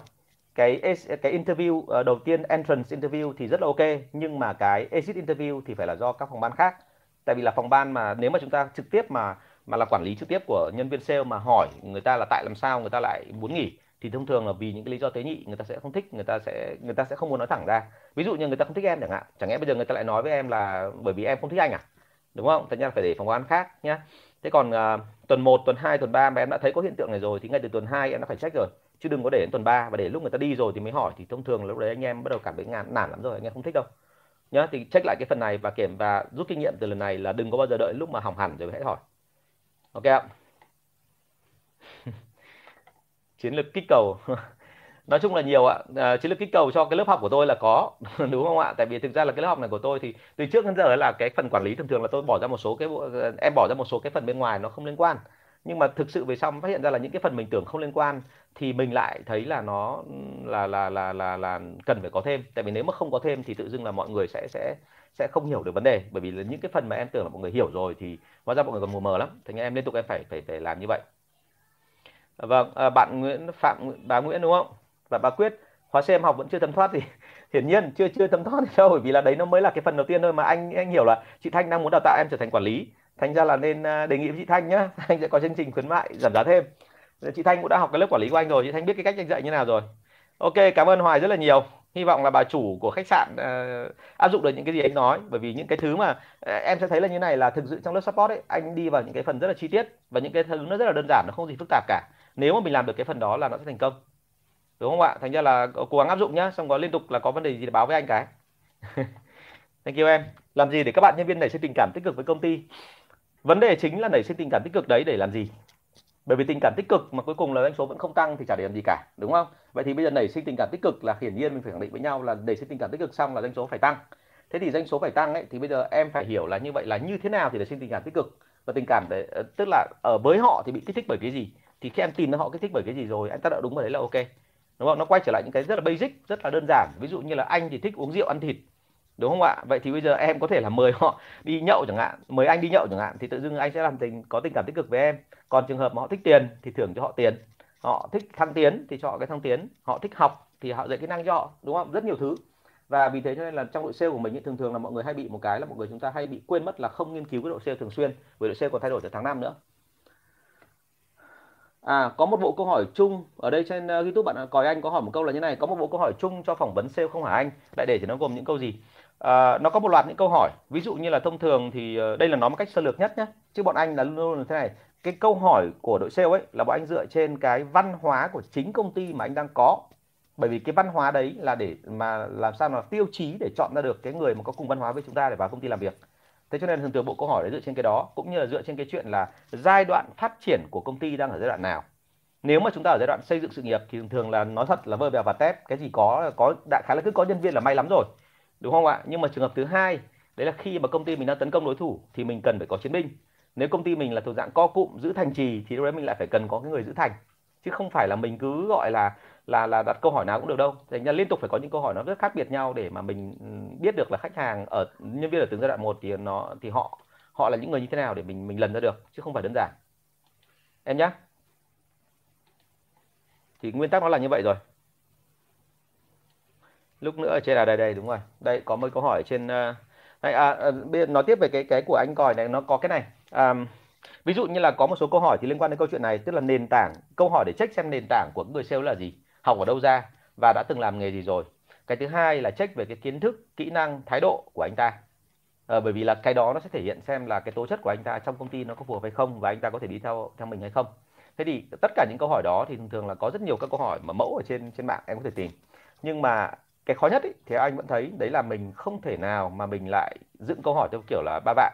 Cái cái interview ờ, đầu tiên entrance interview thì rất là ok nhưng mà cái exit interview thì phải là do các phòng ban khác. Tại vì là phòng ban mà nếu mà chúng ta trực tiếp mà mà là quản lý trực tiếp của nhân viên sale mà hỏi người ta là tại làm sao người ta lại muốn nghỉ thì thông thường là vì những cái lý do tế nhị người ta sẽ không thích người ta sẽ người ta sẽ không muốn nói thẳng ra. Ví dụ như người ta không thích em chẳng hạn chẳng lẽ bây giờ người ta lại nói với em là bởi vì em không thích anh à? Đúng không? Thành ra phải để phòng ban khác nhá. Thế còn uh, tuần 1, tuần 2, tuần 3 mà em đã thấy có hiện tượng này rồi thì ngay từ tuần 2 em đã phải check rồi. Chứ đừng có để đến tuần 3 và để lúc người ta đi rồi thì mới hỏi. Thì thông thường lúc đấy anh em bắt đầu cảm thấy ngàn nản lắm rồi anh em không thích đâu. Nhá thì check lại cái phần này và kiểm và rút kinh nghiệm từ lần này là đừng có bao giờ đợi lúc mà hỏng hẳn rồi mới hãy hỏi. Ok ạ. Chiến lược kích cầu. nói chung là nhiều ạ. À, chiến lược kích cầu cho cái lớp học của tôi là có đúng không ạ? Tại vì thực ra là cái lớp học này của tôi thì từ trước đến giờ là cái phần quản lý thường thường là tôi bỏ ra một số cái ờ, em bỏ ra một số cái phần bên ngoài nó không liên quan. Nhưng mà thực sự về sau phát hiện ra là những cái phần mình tưởng không liên quan thì mình lại thấy là nó là là là là là cần phải có thêm. Tại vì nếu mà không có thêm thì tự dưng là mọi người sẽ sẽ sẽ không hiểu được vấn đề. Bởi vì là những cái phần mà em tưởng là mọi người hiểu rồi thì hóa ra mọi người còn mù mờ lắm. Thế nên em liên tục em phải phải phải làm như vậy. Vâng à, bạn Nguyễn Phạm bà Nguyễn đúng không? Và bà Quyết khóa xem học vẫn chưa thấm thoát thì hiển nhiên chưa chưa thấm thoát đâu bởi vì là đấy nó mới là cái phần đầu tiên thôi mà anh anh hiểu là chị Thanh đang muốn đào tạo em trở thành quản lý. Thành ra là nên à, đề nghị với chị Thanh nhá. Anh sẽ có chương trình khuyến mại giảm giá thêm. Chị Thanh cũng đã học cái lớp quản lý của anh rồi chị Thanh biết cái cách anh dạy như nào rồi. Ok cảm ơn Hoài rất là nhiều. Hy vọng là bà chủ của khách sạn uh, áp dụng được những cái gì anh nói. Bởi vì những cái thứ mà uh, em sẽ thấy là như này là thực sự trong lớp support ấy anh đi vào những cái phần rất là chi tiết và những cái thứ nó rất là đơn giản nó không gì phức tạp cả. Nếu mà mình làm được cái phần đó là nó sẽ thành công đúng không ạ? Thành ra là cố gắng áp dụng nhá, xong có liên tục là có vấn đề gì để báo với anh cái. Thank you em. Làm gì để các bạn nhân viên nảy sinh tình cảm tích cực với công ty? Vấn đề chính là nảy sinh tình cảm tích cực đấy để làm gì? Bởi vì tình cảm tích cực mà cuối cùng là doanh số vẫn không tăng thì chả để làm gì cả, đúng không? Vậy thì bây giờ nảy sinh tình cảm tích cực là hiển nhiên mình phải khẳng định với nhau là nảy sinh tình cảm tích cực xong là doanh số phải tăng. Thế thì doanh số phải tăng ấy, thì bây giờ em phải hiểu là như vậy là như thế nào thì nảy sinh tình cảm tích cực? Và tình cảm để, tức là ở với họ thì bị kích thích bởi cái gì? Thì khi em tìm ra họ kích thích bởi cái gì rồi, anh tác động đúng vào đấy là ok đúng không? Nó quay trở lại những cái rất là basic, rất là đơn giản. Ví dụ như là anh thì thích uống rượu, ăn thịt. Đúng không ạ? Vậy thì bây giờ em có thể là mời họ đi nhậu chẳng hạn. Mời anh đi nhậu chẳng hạn, thì tự dưng anh sẽ làm tình, có tình cảm tích cực với em. Còn trường hợp mà họ thích tiền thì thưởng cho họ tiền. Họ thích thăng tiến thì cho họ cái thăng tiến. Họ thích học thì họ dạy kỹ năng cho họ. Đúng không? Rất nhiều thứ. Và vì thế cho nên là trong đội sale của mình thường thường là mọi người hay bị một cái là mọi người chúng ta hay bị quên mất là không nghiên cứu cái đội sale thường xuyên. Bởi đội sale còn thay đổi từ tháng năm nữa. À, có một bộ câu hỏi chung ở đây trên uh, YouTube bạn Còi Anh có hỏi một câu là như này, có một bộ câu hỏi chung cho phỏng vấn sale không hả anh? Đại để thì nó gồm những câu gì? À, nó có một loạt những câu hỏi, ví dụ như là thông thường thì uh, đây là nói một cách sơ lược nhất nhé. Chứ bọn anh là luôn luôn là thế này, cái câu hỏi của đội sale ấy là bọn anh dựa trên cái văn hóa của chính công ty mà anh đang có. Bởi vì cái văn hóa đấy là để mà làm sao mà tiêu chí để chọn ra được cái người mà có cùng văn hóa với chúng ta để vào công ty làm việc thế cho nên thường thường bộ câu hỏi đấy dựa trên cái đó, cũng như là dựa trên cái chuyện là giai đoạn phát triển của công ty đang ở giai đoạn nào. Nếu mà chúng ta ở giai đoạn xây dựng sự nghiệp thì thường thường là nói thật là vơ vèo và tép, cái gì có có đại khái là cứ có nhân viên là may lắm rồi, đúng không ạ? Nhưng mà trường hợp thứ hai, đấy là khi mà công ty mình đang tấn công đối thủ thì mình cần phải có chiến binh. Nếu công ty mình là thuộc dạng co cụm giữ thành trì thì lúc đấy mình lại phải cần có cái người giữ thành, chứ không phải là mình cứ gọi là là là đặt câu hỏi nào cũng được đâu. Thành ra liên tục phải có những câu hỏi nó rất khác biệt nhau để mà mình biết được là khách hàng ở nhân viên ở từng giai đoạn một thì nó thì họ họ là những người như thế nào để mình mình lần ra được chứ không phải đơn giản. Em nhé thì nguyên tắc nó là như vậy rồi. Lúc nữa ở trên là đây đây đúng rồi. Đây có một câu hỏi trên ờ, uh, đây, à, à, bây giờ nói tiếp về cái cái của anh còi này nó có cái này. À, ví dụ như là có một số câu hỏi thì liên quan đến câu chuyện này tức là nền tảng câu hỏi để check xem nền tảng của người sale là gì học ở đâu ra và đã từng làm nghề gì rồi. Cái thứ hai là check về cái kiến thức kỹ năng thái độ của anh ta. À, bởi vì là cái đó nó sẽ thể hiện xem là cái tố chất của anh ta trong công ty nó có phù hợp hay không và anh ta có thể đi theo theo mình hay không. Thế thì tất cả những câu hỏi đó thì thường thường là có rất nhiều các câu hỏi mà mẫu ở trên trên mạng em có thể tìm. Nhưng mà cái khó nhất ý, thì anh vẫn thấy đấy là mình không thể nào mà mình lại dựng câu hỏi theo kiểu là ba vạ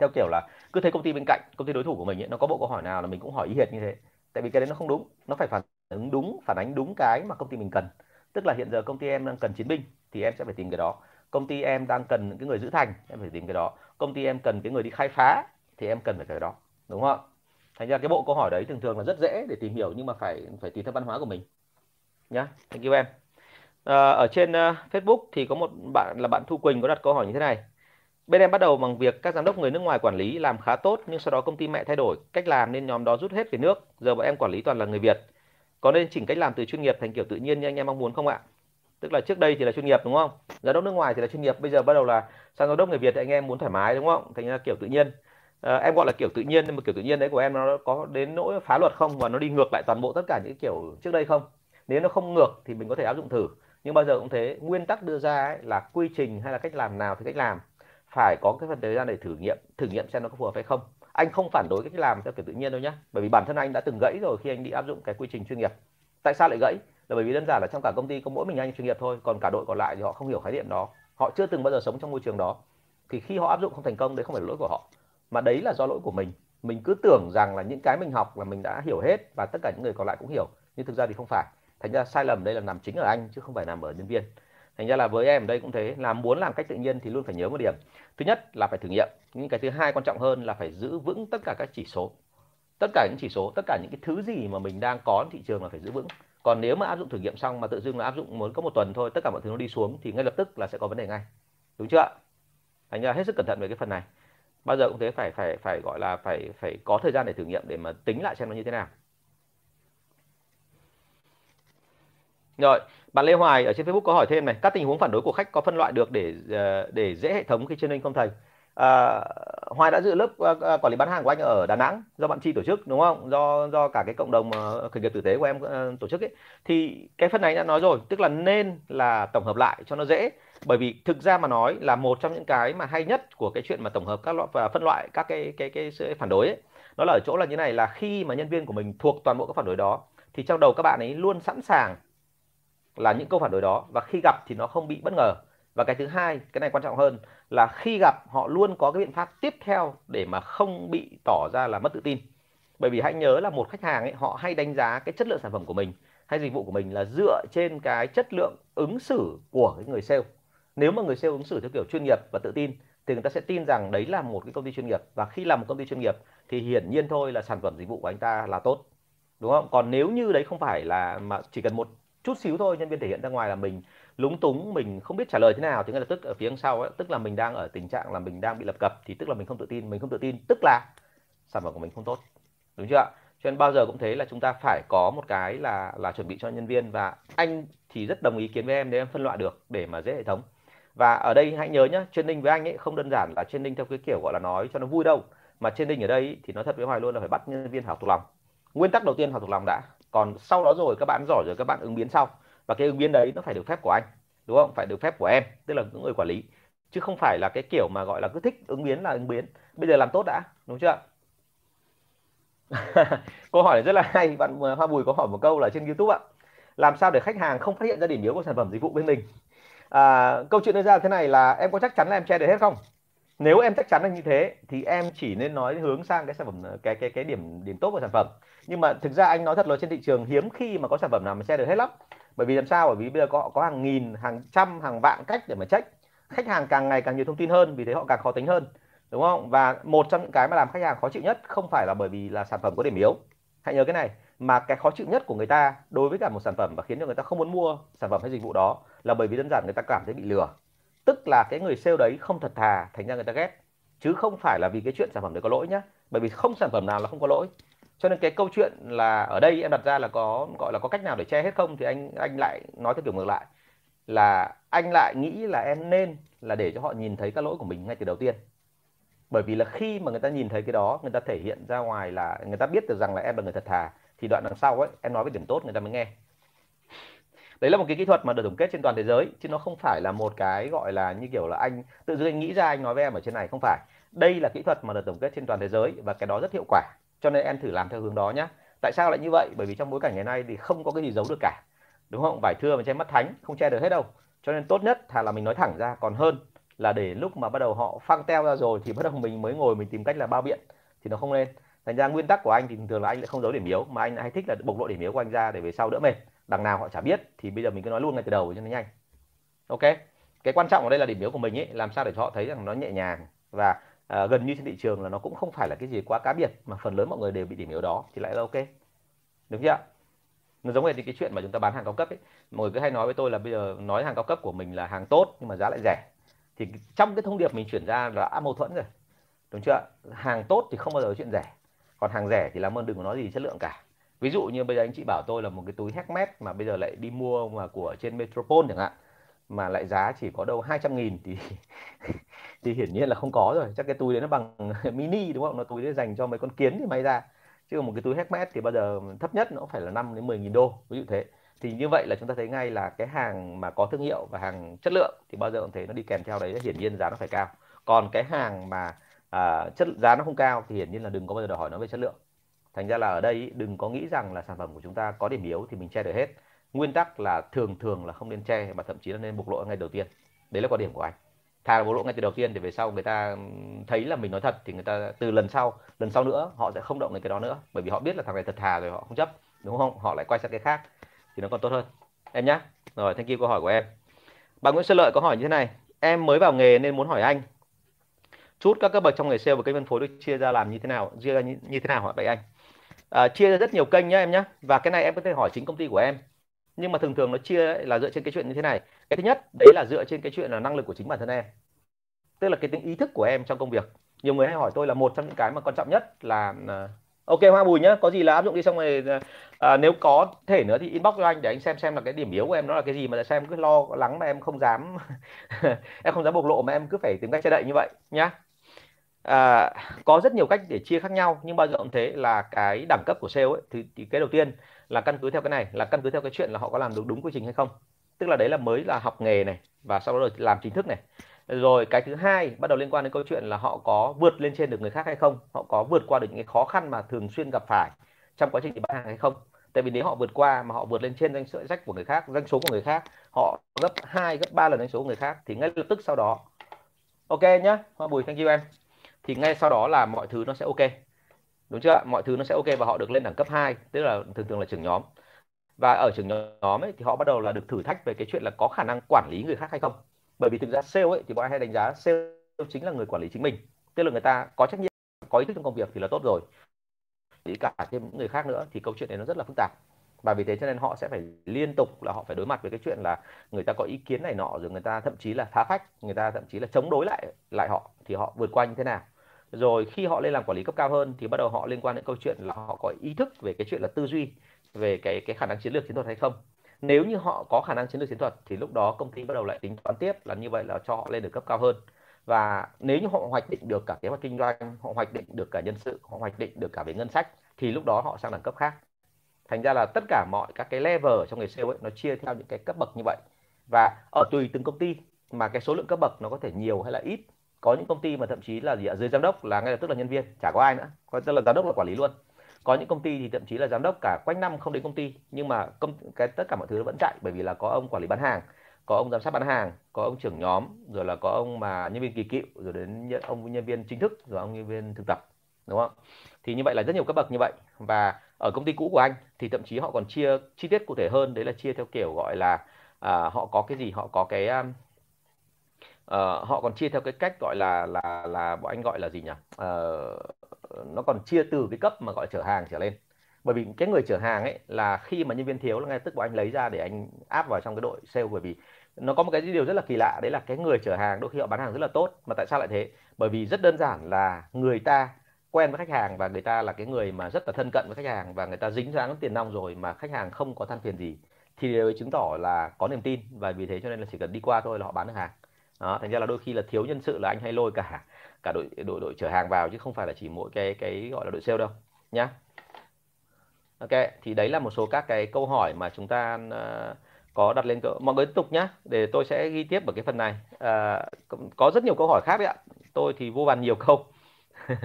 theo kiểu là cứ thấy công ty bên cạnh công ty đối thủ của mình ấy, nó có bộ câu hỏi nào là mình cũng hỏi y hệt như thế. Tại vì cái đấy nó không đúng nó phải phản ứng đúng phản ánh đúng cái mà công ty mình cần. Tức là hiện giờ công ty em đang cần chiến binh thì em sẽ phải tìm cái đó. Công ty em đang cần những cái người giữ thành em phải tìm cái đó. Công ty em cần cái người đi khai phá thì em cần phải cái đó. Đúng không thành ra cái bộ câu hỏi đấy thường thường là rất dễ để tìm hiểu nhưng mà phải phải tùy theo văn hóa của mình. Nhá thank you em. À, ở trên uh, Facebook thì có một bạn là bạn Thu Quỳnh có đặt câu hỏi như thế này. Bên em bắt đầu bằng việc các giám đốc người nước ngoài quản lý làm khá tốt nhưng sau đó công ty mẹ thay đổi cách làm nên nhóm đó rút hết về nước. Giờ bọn em quản lý toàn là người Việt có nên chỉnh cách làm từ chuyên nghiệp thành kiểu tự nhiên như anh em mong muốn không ạ? Tức là trước đây thì là chuyên nghiệp đúng không? Giám đốc nước ngoài thì là chuyên nghiệp bây giờ bắt đầu là sang giám đốc người việt thì anh em muốn thoải mái đúng không? Thành ra kiểu tự nhiên. À, em gọi là kiểu tự nhiên nhưng mà kiểu tự nhiên đấy của em nó có đến nỗi phá luật không? Và nó đi ngược lại toàn bộ tất cả những kiểu trước đây không? Nếu nó không ngược thì mình có thể áp dụng thử. Nhưng bao giờ cũng thế nguyên tắc đưa ra ấy là quy trình hay là cách làm nào thì cách làm. Phải có cái phần thời gian để thử nghiệm thử nghiệm xem nó có phù hợp hay không anh không phản đối cái cách làm theo kiểu tự nhiên đâu nhá. Bởi vì bản thân anh đã từng gãy rồi khi anh đi áp dụng cái quy trình chuyên nghiệp. Tại sao lại gãy? Là bởi vì đơn giản là trong cả công ty có mỗi mình anh chuyên nghiệp thôi, còn cả đội còn lại thì họ không hiểu khái niệm đó. Họ chưa từng bao giờ sống trong môi trường đó. Thì khi họ áp dụng không thành công, đấy không phải lỗi của họ, mà đấy là do lỗi của mình. Mình cứ tưởng rằng là những cái mình học là mình đã hiểu hết và tất cả những người còn lại cũng hiểu, nhưng thực ra thì không phải. Thành ra sai lầm đây là nằm chính ở anh, chứ không phải nằm ở nhân viên. Thành ra là với em đây cũng thế làm muốn làm cách tự nhiên thì luôn phải nhớ một điểm thứ nhất là phải thử nghiệm. Nhưng cái thứ hai quan trọng hơn là phải giữ vững tất cả các chỉ số. Tất cả những chỉ số, tất cả những cái thứ gì mà mình đang có thị trường là phải giữ vững. Còn nếu mà áp dụng thử nghiệm xong mà tự dưng là áp dụng muốn có một tuần thôi, tất cả mọi thứ nó đi xuống thì ngay lập tức là sẽ có vấn đề ngay. Đúng chưa thành ra hết sức cẩn thận về cái phần này. Bao giờ cũng thế, phải phải phải gọi là phải phải có thời gian để thử nghiệm để mà tính lại xem nó như thế nào. Rồi bạn Lê Hoài ở trên Facebook có hỏi thêm này các tình huống phản đối của khách có phân loại được để ờ, để dễ hệ thống khi training không thầy? À, Hoài đã dự lớp ờ, ờ, quản lý bán hàng của anh ở Đà Nẵng do bạn chi tổ chức đúng không? Do do cả cái cộng đồng khởi nghiệp tử tế của em tổ chức ấy. Thì cái phần này đã nói rồi tức là nên là tổng hợp lại cho nó dễ. Bởi vì thực ra mà nói là một trong những cái mà hay nhất của cái chuyện mà tổng hợp các loại và phân loại các cái cái cái, cái phản đối ấy nó là ở chỗ là như này là khi mà nhân viên của mình thuộc toàn bộ các phản đối đó thì trong đầu các bạn ấy luôn sẵn sàng là những câu phản đối đó. Và khi gặp thì nó không bị bất ngờ. Và cái thứ hai, cái này quan trọng hơn, là khi gặp họ luôn có cái biện pháp tiếp theo để mà không bị tỏ ra là mất tự tin. Bởi vì hãy nhớ là một khách hàng ấy, họ hay đánh giá cái chất lượng sản phẩm của mình, hay dịch vụ của mình là dựa trên cái chất lượng ứng xử của cái người sale. Nếu mà người sale ứng xử theo kiểu chuyên nghiệp và tự tin, thì người ta sẽ tin rằng đấy là một cái công ty chuyên nghiệp. Và khi làm một công ty chuyên nghiệp, thì hiển nhiên thôi là sản phẩm dịch vụ của anh ta là tốt. Đúng không? Còn nếu như đấy không phải là mà chỉ cần một chút xíu thôi nhân viên thể hiện ra ngoài là mình lúng túng mình không biết trả lời thế nào. Thì ngay lập tức ở phía sau ấy, tức là mình đang ở tình trạng là mình đang bị lập cập thì tức là mình không tự tin mình không tự tin tức là sản phẩm của mình không tốt. Đúng chưa cho nên bao giờ cũng thế là chúng ta phải có một cái là là chuẩn bị cho nhân viên. Và anh thì rất đồng ý kiến với em để em phân loại được để mà dễ hệ thống. Và ở đây hãy nhớ nhé training với anh ấy không đơn giản là training theo cái kiểu gọi là nói cho nó vui đâu. Mà training ở đây thì nói thật với hoài luôn là phải bắt nhân viên học thuộc lòng. Nguyên tắc đầu tiên học thuộc lòng đã còn sau đó rồi các bạn giỏi rồi các bạn ứng biến sau. Và cái ứng biến đấy nó phải được phép của anh đúng không? Phải được phép của em tức là những người quản lý. Chứ không phải là cái kiểu mà gọi là cứ thích ứng biến là ứng biến. Bây giờ làm tốt đã đúng chưa? Câu hỏi này rất là hay bạn à, hoa bùi có hỏi một câu là trên youtube ạ. Làm sao để khách hàng không phát hiện ra điểm yếu của sản phẩm dịch vụ bên mình? À, câu chuyện đưa ra thế này là em có chắc chắn là em che được hết không? Nếu em chắc chắn là như thế, thì em chỉ nên nói hướng sang cái sản phẩm ờ, cái cái cái điểm điểm tốt của sản phẩm. Nhưng mà thực ra anh nói thật là trên thị trường hiếm khi mà có sản phẩm nào mà che được hết lắm. Bởi vì làm sao? Bởi vì bây giờ có có hàng nghìn, hàng trăm, hàng vạn cách để mà check. Khách hàng càng ngày càng nhiều thông tin hơn, vì thế họ càng khó tính hơn, đúng không? Và một trong những cái mà làm khách hàng khó chịu nhất không phải là bởi vì là sản phẩm có điểm yếu. Hãy nhớ cái này, mà cái khó chịu nhất của người ta đối với cả một sản phẩm và khiến cho người ta không muốn mua sản phẩm hay dịch vụ đó là bởi vì đơn giản người ta cảm thấy bị lừa tức là cái người sale đấy không thật thà thành ra người ta ghét. Chứ không phải là vì cái chuyện sản phẩm đấy có lỗi nhá. Bởi vì không sản phẩm nào là không có lỗi. Cho nên cái câu chuyện là ở đây em đặt ra là có, gọi là có cách nào để che hết không? Thì anh anh lại nói theo kiểu ngược lại. Là anh lại nghĩ là em nên là để cho họ nhìn thấy các lỗi của mình ngay từ đầu tiên. Bởi vì là khi mà người ta nhìn thấy cái đó, người ta thể hiện ra ngoài là người ta biết được rằng là em là người thật thà, thì đoạn đằng sau ấy, em nói về điểm tốt người ta mới nghe đấy là một cái kỹ thuật mà được tổng kết trên toàn thế giới, chứ nó không phải là một cái gọi là như kiểu là anh, tự dưng anh nghĩ ra anh nói với em ở trên này, không phải. Đây là kỹ thuật mà được tổng kết trên toàn thế giới và cái đó rất hiệu quả, cho nên em thử làm theo hướng đó nhé tại sao lại như vậy? Bởi vì trong bối cảnh ngày nay thì không có cái gì giấu được cả, đúng không? Vải thưa mà che mắt thánh, không che được hết đâu. Cho nên tốt nhất thà là mình nói thẳng ra, còn hơn là để lúc mà bắt đầu họ phăng teo ra rồi thì bắt đầu mình mới ngồi mình tìm cách là bao biện thì nó không nên thành ra nguyên tắc của anh thì thường là anh lại không giấu điểm yếu, mà anh hay thích là bộc lộ điểm yếu của anh ra để về sau đỡ mệt đằng nào họ chả biết thì bây giờ mình cứ nói luôn ngay từ đầu cho nó nhanh. Ok? Cái quan trọng ở đây là điểm yếu của mình ấy làm sao để cho họ thấy rằng nó nhẹ nhàng và à, gần như trên thị trường là nó cũng không phải là cái gì quá cá biệt mà phần lớn mọi người đều bị điểm yếu đó thì lại là ok. Đúng chưa? Nó giống như cái chuyện mà chúng ta bán hàng cao cấp ấy mọi người cứ hay nói với tôi là bây giờ nói hàng cao cấp của mình là hàng tốt nhưng mà giá lại rẻ. Thì trong cái thông điệp mình chuyển ra là mâu thuẫn rồi. Đúng chưa? Hàng tốt thì không bao giờ chuyện rẻ. Còn hàng rẻ thì làm ơn đừng có nói gì chất lượng cả ví dụ như bây giờ anh chị bảo tôi là một cái túi Hermes mà bây giờ lại đi mua mà của trên Metropole chẳng hạn mà lại giá chỉ có đâu 200 nghìn thì thì hiển nhiên là không có rồi. Chắc cái túi đấy nó bằng mini đúng không? Nó túi đấy dành cho mấy con kiến thì may ra. Chứ một cái túi Hermes thì bao giờ thấp nhất nó phải là 5 đến 10 nghìn đô ví dụ thế. Thì như vậy là chúng ta thấy ngay là cái hàng mà có thương hiệu và hàng chất lượng thì bao giờ cũng thấy nó đi kèm theo đấy hiển nhiên giá nó phải cao. Còn cái hàng mà à, chất giá nó không cao thì hiển nhiên là đừng có bao giờ đòi hỏi nó về chất lượng thành ra là ở đây đừng có nghĩ rằng là sản phẩm của chúng ta có điểm yếu thì mình che được hết. Nguyên tắc là thường thường là không nên che mà thậm chí là nên bộc lộ ngay đầu tiên. Đấy là quan điểm của anh. Thà là bộc lộ ngay từ đầu tiên thì về sau người ta thấy là mình nói thật thì người ta từ lần sau lần sau nữa họ sẽ không động đến cái đó nữa. Bởi vì họ biết là thằng này thật thà rồi họ không chấp đúng không? Họ lại quay sang cái khác thì nó còn tốt hơn. Em nhé rồi thank you câu hỏi của em. Bà Nguyễn Xuân Lợi có hỏi như thế này. Em mới vào nghề nên muốn hỏi anh. Chút các cấp bậc trong nghề sale và kênh phân phối được chia ra làm như thế nào chia ra như, như thế nào hỏi vậy anh à, chia ra rất nhiều kênh nhá em nhá. Và cái này em có thể hỏi chính công ty của em. Nhưng mà thường thường nó chia là dựa trên cái chuyện như thế này. Cái thứ nhất đấy là dựa trên cái chuyện là năng lực của chính bản thân em. Tức là cái tính ý thức của em trong công việc. Nhiều người hay hỏi tôi là một trong những cái mà quan trọng nhất là à, ok hoa bùi nhá có gì là áp dụng đi xong rồi à, à, nếu có thể nữa thì inbox cho anh để anh xem xem là cái điểm yếu của em nó là cái gì mà tại sao em cứ lo lắng mà em không dám em không dám bộc lộ mà em cứ phải tìm cách che đậy như vậy nhá à, có rất nhiều cách để chia khác nhau nhưng bao giờ cũng thế là cái đẳng cấp của sale ấy thì, thì cái đầu tiên là căn cứ theo cái này là căn cứ theo cái chuyện là họ có làm được đúng quy trình hay không. Tức là đấy là mới là học nghề này và sau đó rồi làm chính thức này. Rồi cái thứ hai bắt đầu liên quan đến câu chuyện là họ có vượt lên trên được người khác hay không họ có vượt qua được những cái khó khăn mà thường xuyên gặp phải trong quá trình bán hàng hay không. Tại vì nếu họ vượt qua mà họ vượt lên trên danh sợi rách của người khác doanh số của người khác họ gấp 2, gấp 3 lần doanh số của người khác thì ngay lập tức sau đó. Ok nhá hoa bùi thank you em thì ngay sau đó là mọi thứ nó sẽ ok. Đúng chưa mọi thứ nó sẽ ok và họ được lên đẳng cấp 2 tức là thường thường là trưởng nhóm. Và ở trưởng nhóm ấy thì họ bắt đầu là được thử thách về cái chuyện là có khả năng quản lý người khác hay không. Bởi vì thực ra sale ấy thì bọn anh hay đánh giá sale chính là người quản lý chính mình. Tức là người ta có trách nhiệm, có ý thức trong công việc thì là tốt rồi. Chỉ cả thêm những người khác nữa thì câu chuyện này nó rất là phức tạp. Và vì thế cho nên họ sẽ phải liên tục là họ phải đối mặt với cái chuyện là người ta có ý kiến này nọ, rồi người ta thậm chí là phá phách, người ta thậm chí là chống đối lại lại họ, thì họ vượt qua như thế nào rồi khi họ lên làm quản lý cấp cao hơn thì bắt đầu họ liên quan đến câu chuyện là họ có ý thức về cái chuyện là tư duy, về cái cái khả năng chiến lược chiến thuật hay không. Nếu như họ có khả năng chiến lược chiến thuật thì lúc đó công ty bắt đầu lại tính toán tiếp là như vậy là cho họ lên được cấp cao hơn. Và nếu như họ hoạch định được cả kế hoạch kinh doanh, họ hoạch định được cả nhân sự, họ hoạch định được cả về ngân sách thì lúc đó họ sang đẳng cấp khác. Thành ra là tất cả mọi các cái level trong nghề sale ấy, nó chia theo những cái cấp bậc như vậy. Và ở tùy từng công ty mà cái số lượng cấp bậc nó có thể nhiều hay là ít có những công ty mà thậm chí là gì ạ? Dưới giám đốc là ngay lập tức là nhân viên chả có ai nữa. Coi tức là giám đốc là quản lý luôn. Có những công ty thì thậm chí là giám đốc cả quanh năm không đến công ty nhưng mà công cái tất cả mọi thứ vẫn chạy bởi vì là có ông quản lý bán hàng có ông giám sát bán hàng có ông trưởng nhóm rồi là có ông mà nhân viên kỳ cựu rồi đến ông nhân viên chính thức rồi ông nhân viên thực tập đúng không? Thì như vậy là rất nhiều cấp bậc như vậy. Và ở công ty cũ của anh thì thậm chí họ còn chia chi tiết cụ thể hơn. Đấy là chia theo kiểu gọi là à, họ có cái gì? Họ có cái um, Ờ, họ còn chia theo cái cách gọi là là là bọn anh gọi là gì nhỉ? Uh, nó còn chia từ cái cấp mà gọi chở hàng trở lên. Bởi vì cái người chở hàng ấy là khi mà nhân viên thiếu là ngay tức bọn anh lấy ra để anh áp vào trong cái đội sale bởi vì nó có một cái điều rất là kỳ lạ đấy là cái người chở hàng đôi khi họ bán hàng rất là tốt. Mà tại sao lại thế? Bởi vì rất đơn giản là người ta quen với khách hàng và người ta là cái người mà rất là thân cận với khách hàng và người ta dính dáng tiền nong rồi mà khách hàng không có than phiền gì thì điều chứng tỏ là có niềm tin. Và vì thế cho nên là chỉ cần đi qua thôi là họ bán được hàng đó, thành ra là đôi khi là thiếu nhân sự là anh hay lôi cả cả đội đội đội chở hàng vào chứ không phải là chỉ mỗi cái cái gọi là đội sale đâu nhá. Ok thì đấy là một số các cái câu hỏi mà chúng ta uh, có đặt lên mọi người tiếp tục nhá để tôi sẽ ghi tiếp ở cái phần này. Uh, có rất nhiều câu hỏi khác đấy ạ tôi thì vô vàn nhiều câu.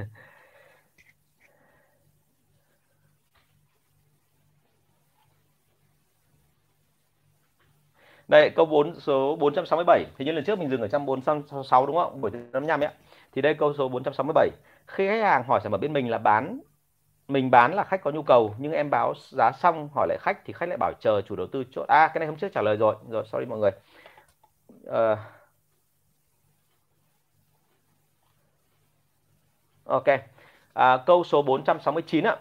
Đây câu 4 số 467 thì như lần trước mình dừng ở trăm 466 đúng không? Buổi thứ 55 ấy. Thì đây câu số 467. Khi khách hàng hỏi sản phẩm bên mình là bán mình bán là khách có nhu cầu nhưng em báo giá xong hỏi lại khách thì khách lại bảo chờ chủ đầu tư chốt. À cái này hôm trước trả lời rồi. Rồi sorry mọi người. Uh, ok. À, câu số 469 ạ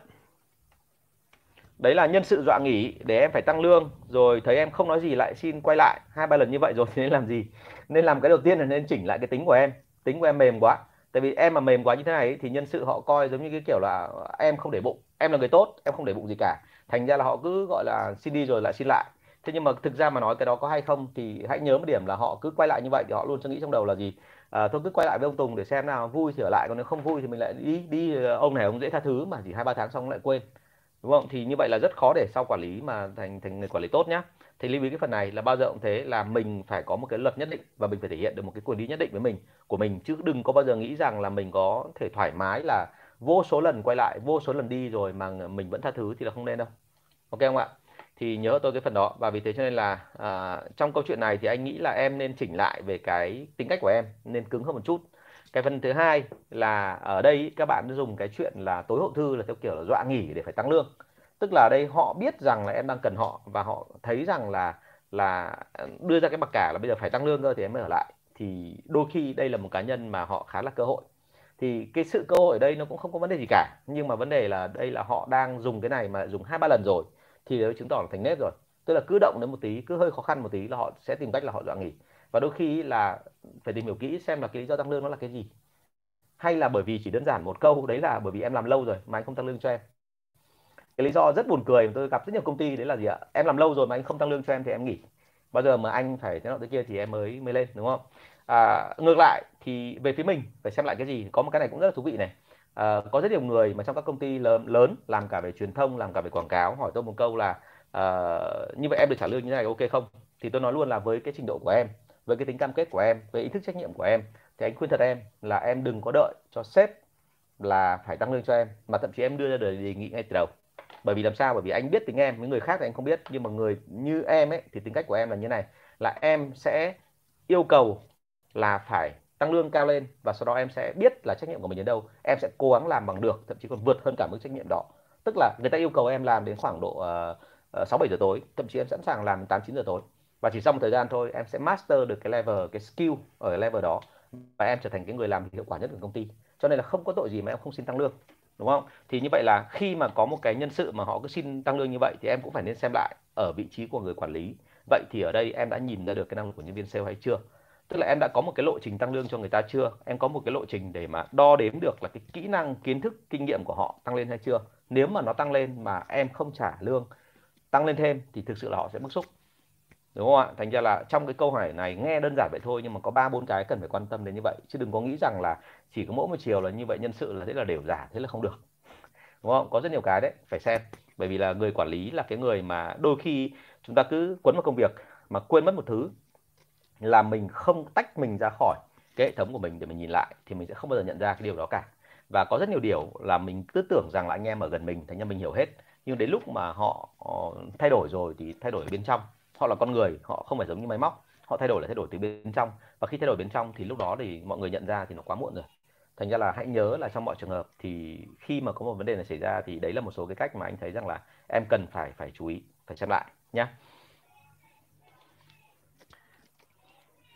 đấy là nhân sự dọa nghỉ để em phải tăng lương rồi thấy em không nói gì lại xin quay lại. Hai ba lần như vậy rồi thì nên làm gì? Nên làm cái đầu tiên là nên chỉnh lại cái tính của em. Tính của em mềm quá. Tại vì em mà mềm quá như thế này thì nhân sự họ coi giống như cái kiểu là em không để bụng. Em là người tốt em không để bụng gì cả. Thành ra là họ cứ gọi là xin đi rồi lại xin lại. Thế nhưng mà thực ra mà nói cái đó có hay không thì hãy nhớ một điểm là họ cứ quay lại như vậy thì họ luôn suy nghĩ trong đầu là gì? À, thôi cứ quay lại với ông Tùng để xem nào vui thì ở lại còn nếu không vui thì mình lại đi đi ông này ông dễ tha thứ. Mà chỉ hai ba tháng xong lại quên đúng không? Thì như vậy là rất khó để sau quản lý mà thành thành người quản lý tốt nhá. Thì lưu ý cái phần này là bao giờ cũng thế là mình phải có một cái luật nhất định và mình phải thể hiện được một cái quyền lý nhất định với mình của mình. Chứ đừng có bao giờ nghĩ rằng là mình có thể thoải mái là vô số lần quay lại vô số lần đi rồi mà mình vẫn tha thứ thì là không nên đâu. Ok không ạ? Thì nhớ tôi cái phần đó. Và vì thế cho nên là à, trong câu chuyện này thì anh nghĩ là em nên chỉnh lại về cái tính cách của em nên cứng hơn một chút cái phần thứ hai là ở đây các bạn dùng cái chuyện là tối hậu thư là theo kiểu là dọa nghỉ để phải tăng lương. Tức là đây họ biết rằng là em đang cần họ và họ thấy rằng là là ừ, đưa ra cái mặc cả là bây giờ phải tăng lương cơ thì em mới ở lại. Thì đôi khi đây là một cá nhân mà họ khá là cơ hội. Thì cái sự cơ hội ở đây nó cũng không có vấn đề gì cả, nhưng mà vấn đề là đây là họ đang dùng cái này mà dùng hai ba lần rồi thì đấy chứng tỏ là thành nếp rồi. Tức là cứ động đến một tí, cứ hơi khó khăn một tí là họ sẽ tìm cách là họ dọa nghỉ. Và đôi khi là phải tìm hiểu kỹ xem là cái lý do tăng lương nó là cái gì. Hay là bởi vì chỉ đơn giản một câu đấy là bởi vì em làm lâu rồi mà anh không tăng lương cho em. Cái lý do rất buồn cười tôi gặp rất nhiều công ty đấy là gì ạ? Em làm lâu rồi mà anh không tăng lương cho em thì em nghỉ. Bao giờ mà anh phải thế nào thế kia thì em mới mới lên đúng không? À, ngược lại thì về phía mình phải xem lại cái gì. Có một cái này cũng rất là thú vị này. À, có rất nhiều người mà trong các công ty lớn, lớn làm cả về truyền thông làm cả về quảng cáo hỏi tôi một câu là à, như vậy em được trả lương như thế này ok không? Thì tôi nói luôn là với cái trình độ của em với cái tính cam kết của em với ý thức trách nhiệm của em thì anh khuyên thật em là em đừng có đợi cho sếp là phải tăng lương cho em mà thậm chí em đưa ra đề nghị ngay từ đầu. Bởi vì làm sao? Bởi vì anh biết tính em với người khác thì anh không biết nhưng mà người như em ấy thì tính cách của em là như này là em sẽ yêu cầu là phải tăng lương cao lên và sau đó em sẽ biết là trách nhiệm của mình đến đâu. Em sẽ cố gắng làm bằng được thậm chí còn vượt hơn cả mức trách nhiệm đó. Tức là người ta yêu cầu em làm đến khoảng độ sáu uh, sáu bảy giờ tối thậm chí em sẵn sàng làm tám chín giờ tối và chỉ sau một thời gian thôi, em sẽ master được cái level, cái skill ở cái level đó. Và em trở thành cái người làm hiệu quả nhất của công ty. Cho nên là không có tội gì mà em không xin tăng lương, đúng không? Thì như vậy là khi mà có một cái nhân sự mà họ cứ xin tăng lương như vậy thì em cũng phải nên xem lại ở vị trí của người quản lý. Vậy thì ở đây em đã nhìn ra được cái năng lực của nhân viên sale hay chưa? Tức là em đã có một cái lộ trình tăng lương cho người ta chưa? Em có một cái lộ trình để mà đo đếm được là cái kỹ năng, kiến thức, kinh nghiệm của họ tăng lên hay chưa? Nếu mà nó tăng lên mà em không trả lương, tăng lên thêm thì thực sự là họ sẽ bức xúc đúng không ạ? Thành ra là trong cái câu hỏi này nghe đơn giản vậy thôi, nhưng mà có ba bốn cái cần phải quan tâm đến như vậy. Chứ đừng có nghĩ rằng là chỉ có mỗi một chiều là như vậy, nhân sự là thế là đều giả, thế là không được. Đúng không? Có rất nhiều cái đấy, phải xem. Bởi vì là người quản lý là cái người mà đôi khi chúng ta cứ quấn vào công việc mà quên mất một thứ là mình không tách mình ra khỏi cái hệ thống của mình để mình nhìn lại, thì mình sẽ không bao giờ nhận ra cái điều đó cả. Và có rất nhiều điều là mình cứ tưởng rằng là anh em ở gần mình, thành ra mình hiểu hết. Nhưng đến lúc mà họ ờ, thay đổi rồi thì thay đổi ở bên trong họ là con người, họ không phải giống như máy móc. Họ thay đổi là thay đổi từ bên trong. Và khi thay đổi bên trong thì lúc đó thì mọi người nhận ra thì nó quá muộn rồi. Thành ra là hãy nhớ là trong mọi trường hợp thì khi mà có một vấn đề này xảy ra thì đấy là một số cái cách mà anh thấy rằng là em cần phải phải chú ý, phải xem lại nhé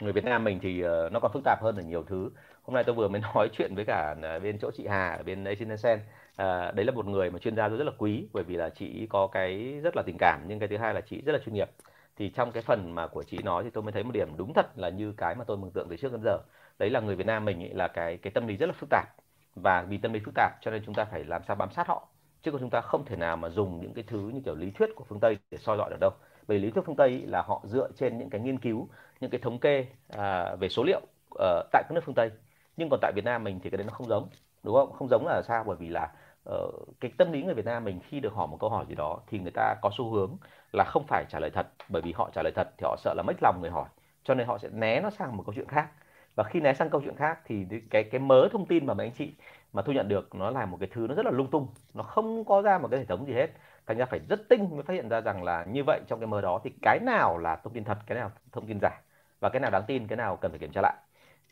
người Việt Nam mình thì ờ, nó còn phức tạp hơn ở nhiều thứ. Hôm nay tôi vừa mới nói chuyện với cả ờ, bên chỗ chị Hà ở bên Asian Sen ờ, đấy là một người mà chuyên gia tôi rất là quý bởi vì là chị có cái rất là tình cảm, nhưng cái thứ hai là chị rất là chuyên nghiệp thì trong cái phần mà của chị nói thì tôi mới thấy một điểm đúng thật là như cái mà tôi mường tượng từ trước đến giờ. Đấy là người Việt Nam mình ấy, là cái cái tâm lý rất là phức tạp. Và vì tâm lý phức tạp cho nên chúng ta phải làm sao bám sát họ. Chứ còn chúng ta không thể nào mà dùng những cái thứ như kiểu lý thuyết của phương Tây để soi dọi được đâu. Bởi lý thuyết phương Tây là họ dựa trên những cái nghiên cứu những cái thống kê à, về số liệu à, tại các nước phương Tây. Nhưng còn tại Việt Nam mình thì cái đấy nó không giống đúng không? Không giống là sao? Bởi vì là uh, cái tâm lý người Việt Nam mình khi được hỏi một câu hỏi gì đó thì người ta có xu hướng là không phải trả lời thật. Bởi vì họ trả lời thật thì họ sợ là mất lòng người hỏi. Cho nên họ sẽ né nó sang một câu chuyện khác. Và khi né sang câu chuyện khác thì cái cái mớ thông tin mà mấy anh chị mà thu nhận được nó là một cái thứ nó rất là lung tung. Nó không có ra một cái hệ thống gì hết. Thành ra phải rất tinh mới phát hiện ra rằng là như vậy trong cái mơ đó thì cái nào là thông tin thật cái nào thông tin giả và cái nào đáng tin cái nào cần phải kiểm tra lại.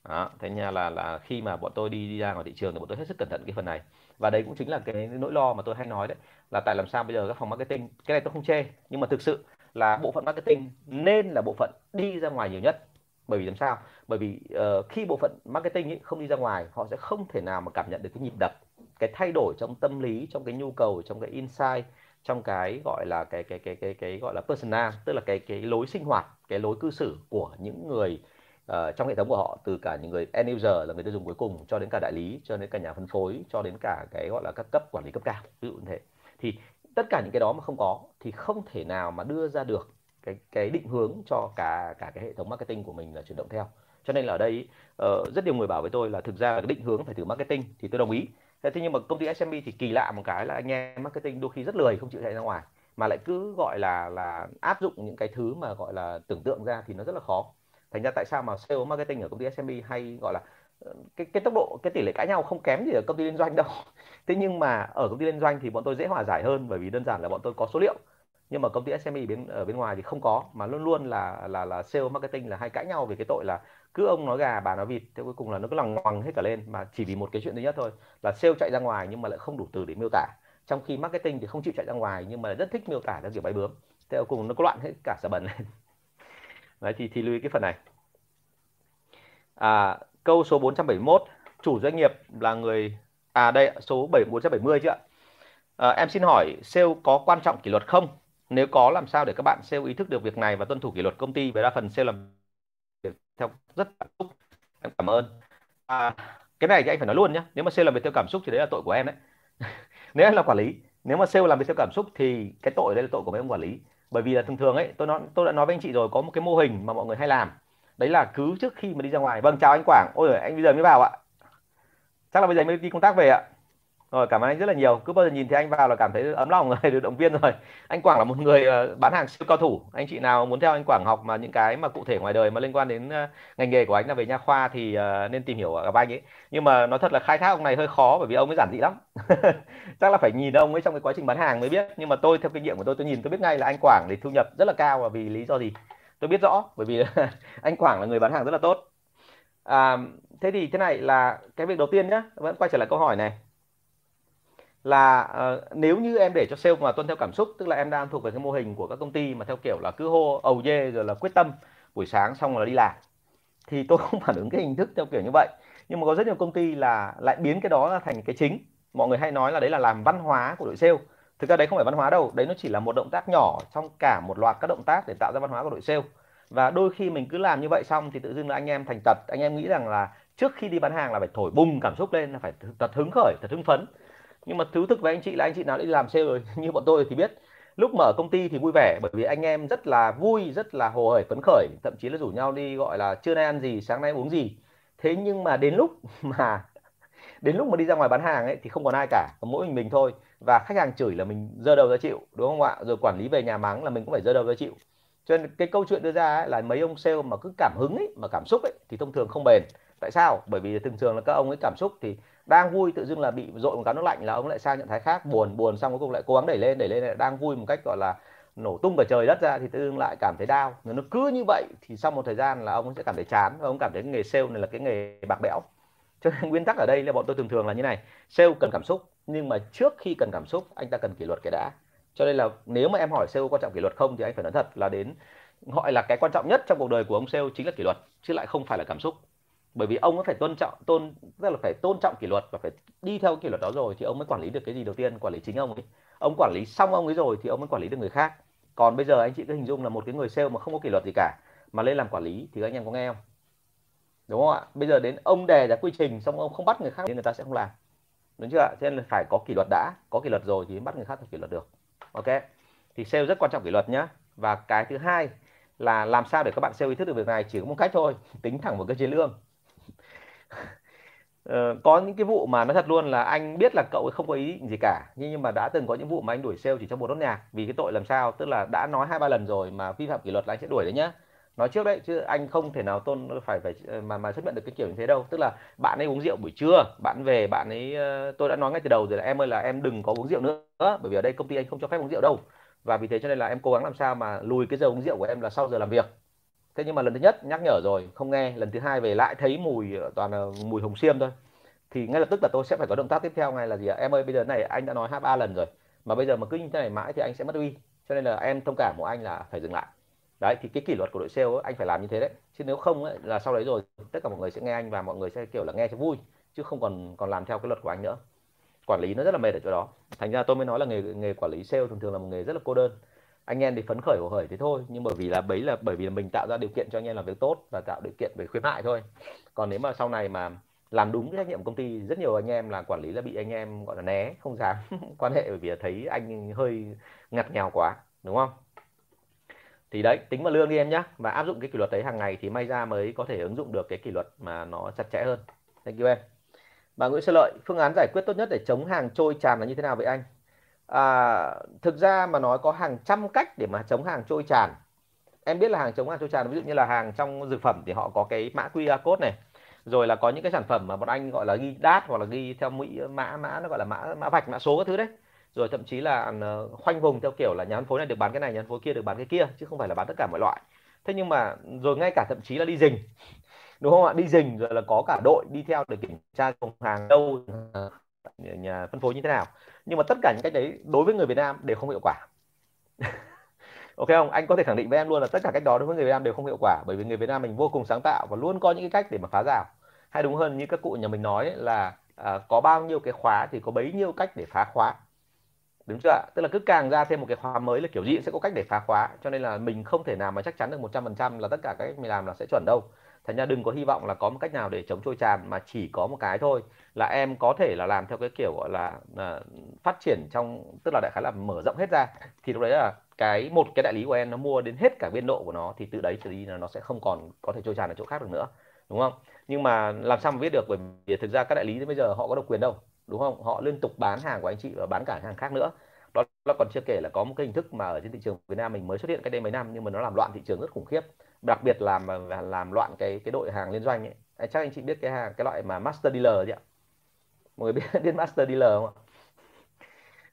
Đó, thế nha là là khi mà bọn tôi đi đi ra ngoài thị trường thì bọn tôi hết sức cẩn thận cái phần này và đấy cũng chính là cái nỗi lo mà tôi hay nói đấy là tại làm sao bây giờ các phòng marketing cái này tôi không chê nhưng mà thực sự là bộ phận marketing nên là bộ phận đi ra ngoài nhiều nhất. Bởi vì làm sao? Bởi vì uh, khi bộ phận marketing ấy không đi ra ngoài họ sẽ không thể nào mà cảm nhận được cái nhịp đập cái thay đổi trong tâm lý trong cái nhu cầu trong cái insight trong cái gọi là cái cái cái cái cái gọi là persona tức là cái cái lối sinh hoạt cái lối cư xử của những người uh, trong hệ thống của họ từ cả những người end user là người tiêu dùng cuối cùng cho đến cả đại lý cho đến cả nhà phân phối cho đến cả cái gọi là các cấp quản lý cấp cao ví dụ như thế. Thì tất cả những cái đó mà không có thì không thể nào mà đưa ra được cái cái định hướng cho cả cả cái hệ thống marketing của mình là chuyển động theo. Cho nên là ở đây uh, rất nhiều người bảo với tôi là thực ra là cái định hướng phải từ marketing thì tôi đồng ý. Thế nhưng mà công ty SMB thì kỳ lạ một cái là anh em marketing đôi khi rất lười không chịu chạy ra ngoài mà lại cứ gọi là là áp dụng những cái thứ mà gọi là tưởng tượng ra thì nó rất là khó thành ra tại sao mà sales marketing ở công ty SMB hay gọi là ờ, cái cái tốc độ, cái tỷ lệ cãi nhau không kém gì ở công ty liên doanh đâu. Thế nhưng mà ở công ty liên doanh thì bọn tôi dễ hòa giải hơn bởi vì đơn giản là bọn tôi có số liệu. Nhưng mà công ty SME bên, ở bên ngoài thì không có, mà luôn luôn là là là sales marketing là hay cãi nhau về cái tội là cứ ông nói gà, bà nói vịt, thế cuối cùng là nó cứ lằng ngoằng hết cả lên. Mà chỉ vì một cái chuyện duy nhất thôi, là sale chạy ra ngoài nhưng mà lại không đủ từ để miêu tả. Trong khi marketing thì không chịu chạy ra ngoài nhưng mà rất thích miêu tả theo kiểu bay bướm. Thế cuối cùng nó có loạn hết cả sở bẩn lên. đấy thì thì lưu ý cái phần này. À, câu số 471 chủ doanh nghiệp là người à đây số 7 470 chứ ạ. À, em xin hỏi sale có quan trọng kỷ luật không? Nếu có làm sao để các bạn sale ý thức được việc này và tuân thủ kỷ luật công ty? Với đa phần sale làm việc theo rất cảm xúc. Em cảm ơn. À, cái này thì anh phải nói luôn nhé nếu mà sale làm việc theo cảm xúc thì đấy là tội của em đấy. Nếu em là quản lý nếu mà sale làm việc theo cảm xúc thì cái tội đây là tội của mấy ông quản lý bởi vì là thường thường ấy, tôi nói, tôi đã nói với anh chị rồi, có một cái mô hình mà mọi người hay làm. Đấy là cứ trước khi mà đi ra ngoài vâng chào anh Quảng. Ôi anh bây giờ mới vào ạ. Chắc là bây giờ mới đi công tác về ạ rồi cảm ơn anh rất là nhiều. Cứ bao giờ nhìn thấy anh vào là cảm thấy ấm lòng rồi được động viên rồi. Anh Quảng là một người ờ, bán hàng siêu cao thủ. Anh chị nào muốn theo anh Quảng học mà những cái mà cụ thể ngoài đời mà liên quan đến ờ, ngành nghề của anh là về nha khoa thì ờ, nên tìm hiểu gặp anh ấy. Nhưng mà nói thật là khai thác ông này hơi khó bởi vì ông ấy giản dị lắm. Chắc là phải nhìn ông ấy trong cái quá trình bán hàng mới biết. Nhưng mà tôi theo kinh nghiệm của tôi tôi nhìn tôi biết ngay là anh Quảng thì thu nhập rất là cao. Và vì lý do gì? Tôi biết rõ bởi vì anh Quảng là người bán hàng rất là tốt. À, thế thì thế này là cái việc đầu tiên nhá. Vẫn quay trở lại câu hỏi này là uh, nếu như em để cho sale mà tuân theo cảm xúc tức là em đang thuộc về cái mô hình của các công ty mà theo kiểu là cứ hô ầu dê rồi là quyết tâm buổi sáng xong là đi làm thì tôi không phản ứng cái hình thức theo kiểu như vậy. Nhưng mà có rất nhiều công ty là lại biến cái đó là thành cái chính. Mọi người hay nói là đấy là làm văn hóa của đội sale. Thực ra đấy không phải văn hóa đâu đấy nó chỉ là một động tác nhỏ trong cả một loạt các động tác để tạo ra văn hóa của đội sale. Và đôi khi mình cứ làm như vậy xong thì tự dưng là anh em thành tật anh em nghĩ rằng là trước khi đi bán hàng là phải thổi bùng cảm xúc lên là phải thật hứng khởi thật hứng phấn nhưng mà thú thực với anh chị là anh chị nào đã đi làm sale rồi, như bọn tôi thì biết. Lúc mở công ty thì vui vẻ, bởi vì anh em rất là vui, rất là hồ hởi, phấn khởi. Thậm chí là rủ nhau đi gọi là trưa nay ăn gì, sáng nay uống gì. Thế nhưng mà đến lúc mà, đến lúc mà đi ra ngoài bán hàng ấy, thì không còn ai cả còn mỗi mình mình thôi. Và khách hàng chửi là mình dơ đầu ra chịu, đúng không ạ? Rồi quản lý về nhà mắng là mình cũng phải dơ đầu ra chịu. Cho nên cái câu chuyện đưa ra ấy là mấy ông sale mà cứ cảm hứng ấy, mà cảm xúc ấy, thì thông thường không bền. Tại sao? Bởi vì thường thường là các ông ấy cảm xúc thì đang vui, tự dưng là bị dội một cái nước lạnh là ông lại sang trạng thái khác, buồn buồn, xong cuối cùng lại cố gắng đẩy lên đẩy lên, lại đang vui một cách, gọi là, nổ tung cả trời đất ra thì tự dưng lại cảm thấy đau. Nó cứ như vậy thì sau một thời gian là ông sẽ cảm thấy chán và ông cảm thấy nghề sale này là cái nghề bạc bẽo. Cho nên nguyên tắc ở đây là bọn tôi thường thường là như này, sale cần cảm xúc, nhưng mà trước khi cần cảm xúc, anh ta cần kỷ luật cái đã. Cho nên là nếu mà em hỏi sale quan trọng kỷ luật không thì anh phải nói thật là đến, gọi là cái quan trọng nhất trong cuộc đời của ông sale chính là kỷ luật, chứ lại không phải là cảm xúc bởi vì ông có phải tôn trọng, tôn rất là phải tôn trọng kỷ luật và phải đi theo kỷ luật đó rồi thì ông mới quản lý được cái gì đầu tiên, quản lý chính ông ấy. Ông quản lý xong ông ấy rồi thì ông mới quản lý được người khác. Còn bây giờ anh chị cứ hình dung là một cái người sale mà không có kỷ luật gì cả, mà lên làm quản lý thì các anh em có nghe không? Đúng không ạ? Bây giờ đến ông đề ra quy trình xong ông không bắt người khác thì người ta sẽ không làm. Đúng chưa ạ? Cho nên là phải có kỷ luật đã, có kỷ luật rồi thì bắt người khác phải kỷ luật được. Ok? Thì sale rất quan trọng kỷ luật nhá. Và cái thứ hai là làm sao để các bạn sale ý thức được việc này, chỉ có một cách thôi, tính thẳng vào cơ chế lương. Ờ, có những cái vụ mà nó thật luôn là anh biết là cậu không có ý định gì cả nhưng nhưng mà đã từng có những vụ mà anh đuổi sale chỉ trong một nốt nhạc vì cái tội làm sao tức là đã nói hai ba lần rồi mà vi phạm kỷ luật là anh sẽ đuổi đấy nhá. Nói trước đấy chứ anh không thể nào tôn phải phải ờ, mà mà chấp nhận được cái kiểu như thế đâu. Tức là bạn ấy uống rượu buổi trưa bạn về bạn ấy ờ, tôi đã nói ngay từ đầu rồi là em ơi là em đừng có uống rượu nữa bởi vì ở đây công ty anh không cho phép uống rượu đâu. Và vì thế cho nên là em cố gắng làm sao mà lùi cái giờ uống rượu của em là sau giờ làm việc thế nhưng mà lần thứ nhất nhắc nhở rồi không nghe. Lần thứ hai về lại thấy mùi ờ, toàn là mùi hồng xiêm thôi. Thì ngay lập tức là tôi sẽ phải có động tác tiếp theo ngay là gì ạ? Em ơi bây giờ này anh đã nói hai ba lần rồi mà bây giờ mà cứ như thế này mãi thì anh sẽ mất uy. Cho nên là em thông cảm của anh là phải dừng lại. Đấy thì cái kỷ luật của đội sale ấy, anh phải làm như thế đấy. Chứ nếu không ấy, là sau đấy rồi tất cả mọi người sẽ nghe anh và mọi người sẽ kiểu là nghe cho vui chứ không còn còn làm theo cái luật của anh nữa. Quản lý nó rất là mệt ở chỗ đó. Thành ra tôi mới nói là nghề nghề quản lý sale thường thường là một nghề rất là cô đơn anh em thì phấn khởi của hởi thế thôi, nhưng bởi vì là bấy là, bởi vì là mình tạo ra điều kiện cho anh em làm việc tốt và tạo điều kiện về khuyến mại thôi. Còn nếu mà sau này mà làm đúng cái trách nhiệm của công ty, rất nhiều anh em là quản lý là bị anh em gọi là né, không dám quan hệ, bởi vì thấy anh hơi ngặt nghèo quá, đúng không? Thì đấy, tính vào lương đi em nhé và áp dụng cái kỷ luật đấy hàng ngày thì may ra mới có thể ứng dụng được cái kỷ luật mà nó chặt chẽ hơn. Thank you em. Bà Nguyễn Sơn Lợi, phương án giải quyết tốt nhất để chống hàng trôi tràn là như thế nào vậy anh? À, thực ra mà nói có hàng trăm cách để mà chống hàng trôi tràn. Em biết là hàng chống hàng trôi tràn ví dụ như là hàng trong dược phẩm thì họ có cái mã QR code này. Rồi là có những cái sản phẩm mà bọn anh gọi là ghi đát hoặc là ghi theo mỹ mã mã nó gọi là mã mã vạch mã số các thứ đấy. Rồi thậm chí là ờ, khoanh vùng theo kiểu là nhà phân phối này được bán cái này nhà phân phối kia được bán cái kia chứ không phải là bán tất cả mọi loại. Thế nhưng mà rồi ngay cả thậm chí là đi rình đúng không ạ? Đi rình rồi là có cả đội đi theo để kiểm tra hàng đâu nhà phân phối như thế nào nhưng mà tất cả những cách đấy đối với người Việt Nam đều không hiệu quả. Ok không? Anh có thể khẳng định với em luôn là tất cả cách đó đối với người Việt Nam đều không hiệu quả bởi vì người Việt Nam mình vô cùng sáng tạo và luôn có những cái cách để mà phá rào. Hay đúng hơn như các cụ nhà mình nói là à, có bao nhiêu cái khóa thì có bấy nhiêu cách để phá khóa. Đúng chưa ạ? Tức là cứ càng ra thêm một cái khóa mới là kiểu gì sẽ có cách để phá khóa cho nên là mình không thể nào mà chắc chắn được 100% là tất cả các cách mình làm là sẽ chuẩn đâu thành ra đừng có hy vọng là có một cách nào để chống trôi tràn, mà chỉ có một cái thôi. Là em có thể là làm theo cái kiểu, gọi là là phát triển trong, tức là đại khái là mở rộng hết ra. Thì lúc đấy là cái, một cái đại lý của em nó mua đến hết cả biên độ của nó, thì từ đấy trở đi là nó sẽ không còn có thể trôi tràn ở chỗ khác được nữa, đúng không? Nhưng mà làm sao mà biết được, bởi vì thực ra các đại lý đến bây giờ họ có độc quyền đâu, đúng không? Họ liên tục bán hàng của anh chị và bán cả hàng khác nữa. Đó là còn chưa kể là có một cái hình thức mà ở trên thị trường Việt Nam mình mới xuất hiện cách đây mấy năm, nhưng mà nó làm loạn thị trường rất khủng khiếp đặc biệt làm làm loạn cái cái đội hàng liên doanh ấy. Chắc anh chị biết cái hàng, cái loại mà master dealer chứ ạ? Mọi người biết biết master dealer không ạ?